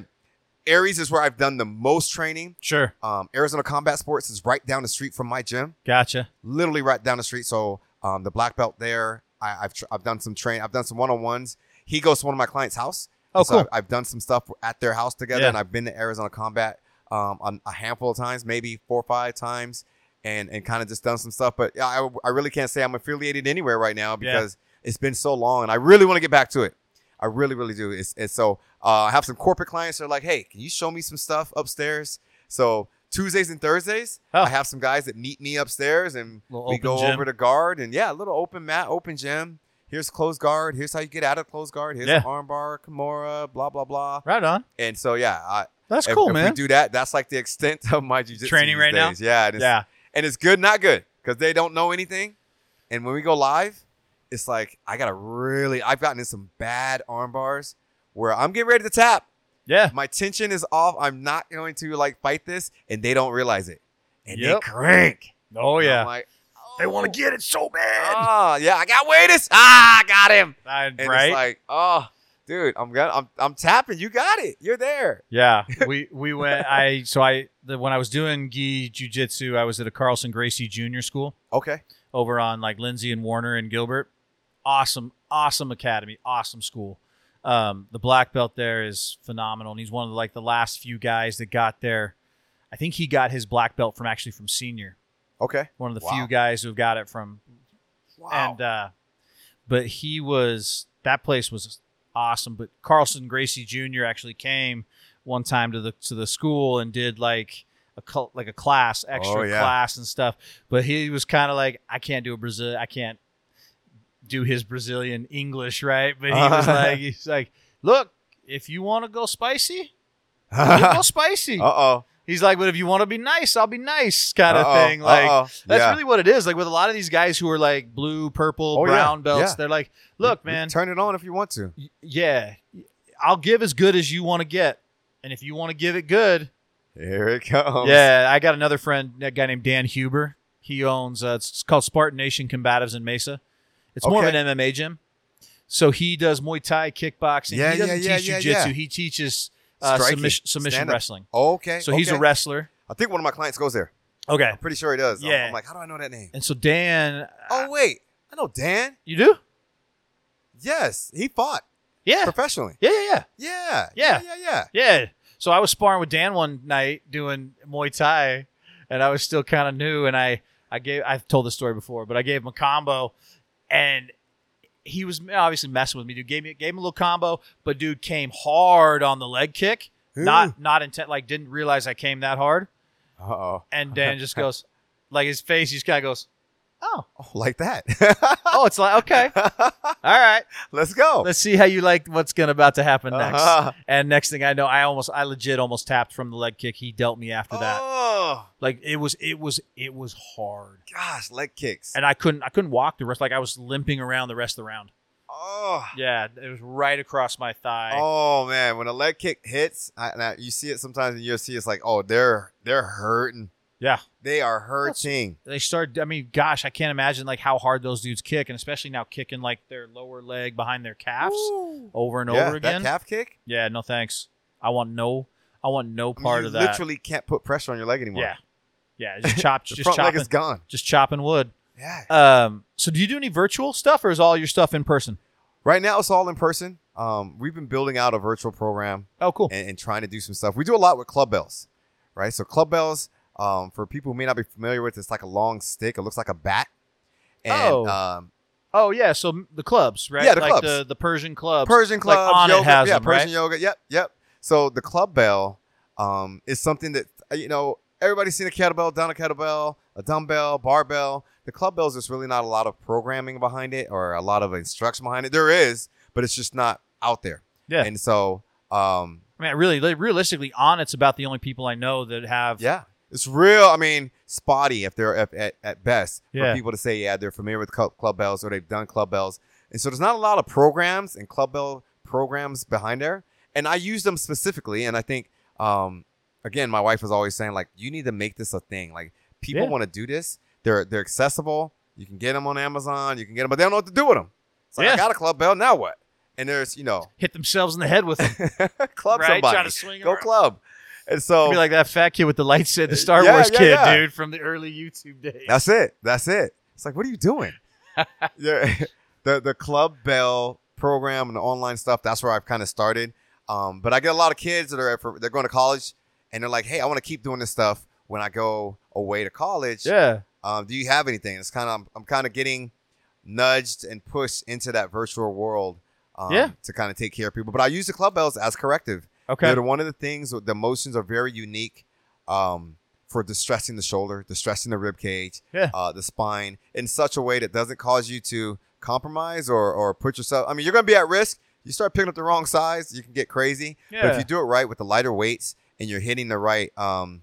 S2: Aries is where I've done the most training.
S1: Sure.
S2: Um, Arizona Combat Sports is right down the street from my gym,
S1: Gotcha.
S2: literally right down the street. So um, the black belt there, I, I've tr- I've done some train, I've done some one on ones. He goes to one of my clients' house.
S1: Oh,
S2: So
S1: cool.
S2: I've, I've done some stuff at their house together,
S1: Yeah.
S2: and I've been to Arizona Combat um, on a handful of times, maybe four or five times, and and kind of just done some stuff. But I, I really can't say I'm affiliated anywhere right now
S1: Yeah.
S2: because it's been so long, and I really want to get back to it. I really, really do. It's, it's so uh, I have some corporate clients that are like, hey, can you show me some stuff upstairs? So Tuesdays and Thursdays,
S1: Oh.
S2: I have some guys that meet me upstairs, and
S1: Little
S2: we go
S1: gym.
S2: over to guard, and yeah, a little open mat, open gym. Here's closed guard. Here's how you get out of closed guard. Here's
S1: Yeah.
S2: an armbar, Kimura, blah blah blah.
S1: Right on.
S2: And so yeah, I,
S1: That's
S2: if,
S1: cool,
S2: if
S1: man.
S2: we do that, that's like the extent of my jiu-jitsu
S1: Training
S2: these
S1: right now?
S2: Yeah, and it's,
S1: yeah.
S2: and it's good, not good, because they don't know anything. And when we go live, it's like I gotta really. I've gotten in some bad arm bars where I'm getting ready to tap.
S1: Yeah.
S2: My tension is off. I'm not going to like fight this, and they don't realize it, and
S1: Yep.
S2: they crank.
S1: Oh
S2: And
S1: yeah.
S2: I'm like,
S1: they want to get it so bad.
S2: oh yeah, I got Watus. Ah, I got him.
S1: I-
S2: And
S1: right.
S2: it's like, oh, dude, I'm gonna, I'm, I'm tapping. You got it. You're there.
S1: Yeah, we we went. I so I the, when I was doing gi jujitsu, I was at a Carlson Gracie Junior School
S2: Okay.
S1: over on like Lindsay and Warner and Gilbert. Awesome, awesome academy, awesome school. Um, the black belt there is phenomenal, and he's one of the, like the last few guys that got there. I think he got his black belt from actually from senior.
S2: Okay.
S1: One of the
S2: Wow.
S1: few guys who got it from
S2: Wow.
S1: and uh but he was that place was awesome but carlson gracie jr actually came one time to the to the school and did like a like a class extra
S2: Oh, yeah.
S1: class and stuff but he was kind of like i can't do a brazil i can't do his brazilian english right but he was like he's like look if you want to go spicy go spicy
S2: uh oh.
S1: He's like but if you want to be nice i'll be nice kind of thing like that's
S2: yeah.
S1: really what it is. Like with a lot of these guys who are like blue, purple,
S2: Oh, yeah.
S1: brown belts,
S2: Yeah.
S1: they're like, look,
S2: You-
S1: man,
S2: turn it on if you want to.
S1: y- yeah, I'll give as good as you want to get. And if you want to give it good,
S2: Here it comes.
S1: yeah, I got another friend, a guy named Dan Huber. He owns, uh, it's called Spartan Nation Combatives in Mesa. It's more of an MMA gym. So he does Muay Thai, kickboxing.
S2: Yeah,
S1: he doesn't
S2: yeah,
S1: teach
S2: yeah,
S1: jujitsu.
S2: yeah.
S1: He teaches uh, submission, submission wrestling.
S2: Okay.
S1: So he's a wrestler.
S2: I think one of my clients goes there.
S1: Okay.
S2: I'm pretty sure he does. I'm-
S1: Yeah.
S2: I'm, like, how do I know that name?
S1: And so Dan,
S2: Oh wait, I know Dan.
S1: you do?
S2: Yes, he fought
S1: Yeah.
S2: professionally.
S1: Yeah, yeah, yeah.
S2: Yeah.
S1: Yeah.
S2: Yeah. Yeah.
S1: Yeah. So I was sparring with Dan one night doing Muay Thai, and I was still kind of new. And I, I gave, I've told this story before, but I gave him a combo, and he was obviously messing with me. Dude gave me, gave him a little combo, but dude came hard on the leg kick. Not, not intent. Like didn't realize I came that hard.
S2: Uh oh.
S1: And Dan just goes, like his face, he just kind of goes, Oh,
S2: Oh, like that.
S1: oh, it's like okay. All right.
S2: Let's go.
S1: Let's see how you like what's gonna about to happen next.
S2: Uh-huh.
S1: And next thing I know, I almost, I legit almost tapped from the leg kick. He dealt me after that.
S2: Oh,
S1: Like it was, it was, it was hard,
S2: gosh, leg kicks.
S1: and I couldn't, I couldn't walk the rest. Like I was limping around the rest of the round.
S2: oh.
S1: Yeah, it was right across my thigh.
S2: Oh man, when a leg kick hits, I, and I- you see it sometimes in UFC. It's like, oh, they're they're hurting.
S1: Yeah,
S2: They are hurting.
S1: they start. I mean, gosh, I can't imagine like how hard those dudes kick, and especially now kicking like their lower leg behind their calves
S2: Ooh.
S1: over and
S2: yeah,
S1: over again.
S2: that calf kick.
S1: yeah, no thanks. I want no, I want no
S2: I mean,
S1: part of that.
S2: You literally can't put pressure on your leg anymore.
S1: Yeah, yeah, just chop,
S2: the
S1: just
S2: front leg is gone.
S1: just chopping wood.
S2: Yeah.
S1: Um, so do you do any virtual stuff, or is all your stuff in person?
S2: Right now, it's all in person. Um, we've been building out a virtual program
S1: Oh, cool.
S2: and, and trying to do some stuff. We do a lot with club bells, right? So club bells, um, for people who may not be familiar with, it's like a long stick. It looks like a bat. And
S1: Oh.
S2: um,
S1: Oh yeah, so the clubs, right?
S2: Yeah, the
S1: like
S2: clubs.
S1: the the Persian clubs.
S2: Persian
S1: like
S2: clubs,
S1: on
S2: yoga,
S1: it has
S2: yeah,
S1: them,
S2: Persian
S1: right?
S2: yoga. Yep, yep. So the club bell um, is something that uh, you know everybody's seen a kettlebell, done a kettlebell, a dumbbell, barbell. The club bells, there's really not a lot of programming behind it or a lot of instruction behind it. There is, but it's just not out there.
S1: Yeah.
S2: And so, um,
S1: I mean, really, realistically, on it's about the only people I know that have.
S2: yeah, it's real. I mean, spotty if they're at, at, at best
S1: Yeah.
S2: for people to say, yeah, they're familiar with club, club bells or they've done club bells. And so there's not a lot of programs and club bell programs behind there. And I use them specifically. And I think, um, again, my wife was always saying, like, you need to make this a thing. Like, people
S1: Yeah.
S2: want to do this. They're they're accessible. You can get them on Amazon. You can get them, but they don't know what to do with them. It's like,
S1: Yeah.
S2: I got a club bell. Now what? And there's, you know,
S1: hit themselves in the head with them.
S2: club
S1: Right,
S2: somebody.
S1: trying to swing
S2: Go
S1: around.
S2: club. And so
S1: Be like that fat kid with the lightsaber, the Star
S2: Yeah,
S1: Wars
S2: yeah,
S1: kid,
S2: yeah.
S1: dude, from the early YouTube days.
S2: That's it. That's it. It's like, what are you doing? yeah, the the club bell program and the online stuff. That's where I've kind of started. Um, but I get a lot of kids that are for, they're going to college and they're like, hey, I want to keep doing this stuff when I go away to college.
S1: yeah.
S2: Um, do you have anything? It's kind of I'm, I'm kind of getting nudged and pushed into that virtual world. Um,
S1: Yeah.
S2: To kind of take care of people, but I use the club bells as corrective.
S1: Okay.
S2: They're one of the things. The motions are very unique um, for distressing the shoulder, distressing the rib cage,
S1: Yeah.
S2: uh, the spine in such a way that doesn't cause you to compromise or or put yourself. I mean, you're going to be at risk. You start picking up the wrong size, you can get crazy. But if you do it right with the lighter weights and you're hitting the right, um,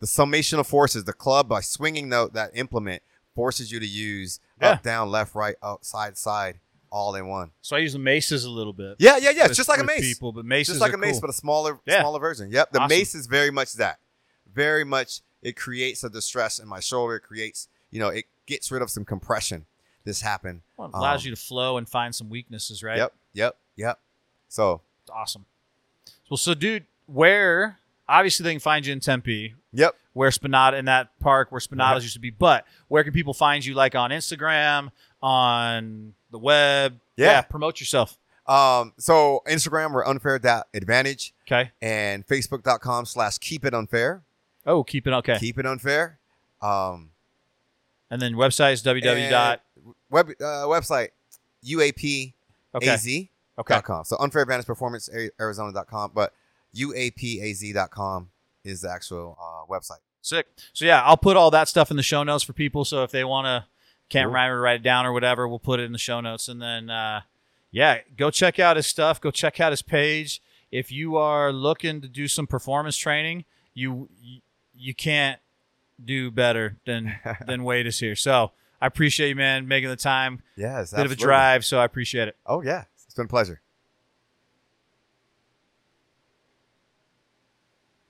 S2: the summation of forces, the club by swinging the, that implement forces you to use
S1: Yeah.
S2: up, down, left, right, up, side, side, all in one.
S1: So I use the maces a little bit.
S2: Yeah, yeah, yeah. It's
S1: with-
S2: just like a mace.
S1: People, but maces
S2: just like a mace,
S1: cool.
S2: but a smaller,
S1: Yeah.
S2: smaller version. Yep, the
S1: Awesome.
S2: mace is very much that. Very much, it creates a distress in my shoulder. It creates, you know, it gets rid of some compression. This happened.
S1: Well, allows
S2: um,
S1: you to flow and find some weaknesses, right?
S2: Yep, yep, yep. So,
S1: It's awesome. Well, so dude, where obviously they can find you in Tempe,
S2: yep.
S1: where Spinato in that park where Spinato's
S2: Yep.
S1: used to be. But where can people find you? Like on Instagram, on the web?
S2: Yeah.
S1: promote yourself.
S2: Um, so Instagram we're unfair advantage
S1: Okay.
S2: and Facebook.com slash keep it unfair.
S1: Oh, keep it okay.
S2: Keep it unfair. Um,
S1: and then website is www. dot
S2: web uh, website UAP
S1: Okay. Okay.
S2: com. So unfair advantage performance Arizona.com, but UAPAZ.com is the actual uh, website.
S1: Sick. So yeah, I'll put all that stuff in the show notes for people. So if they want to, can't
S2: Cool.
S1: remember to write it down or whatever, we'll put it in the show notes. And then, uh, yeah, go check out his stuff. Go check out his page. If you are looking to do some performance training, you you, can't do better than than Watus here. So I appreciate you, man, making the time.
S2: Yes,
S1: Bit of a drive, so I appreciate it.
S2: Oh yeah, it's been a pleasure.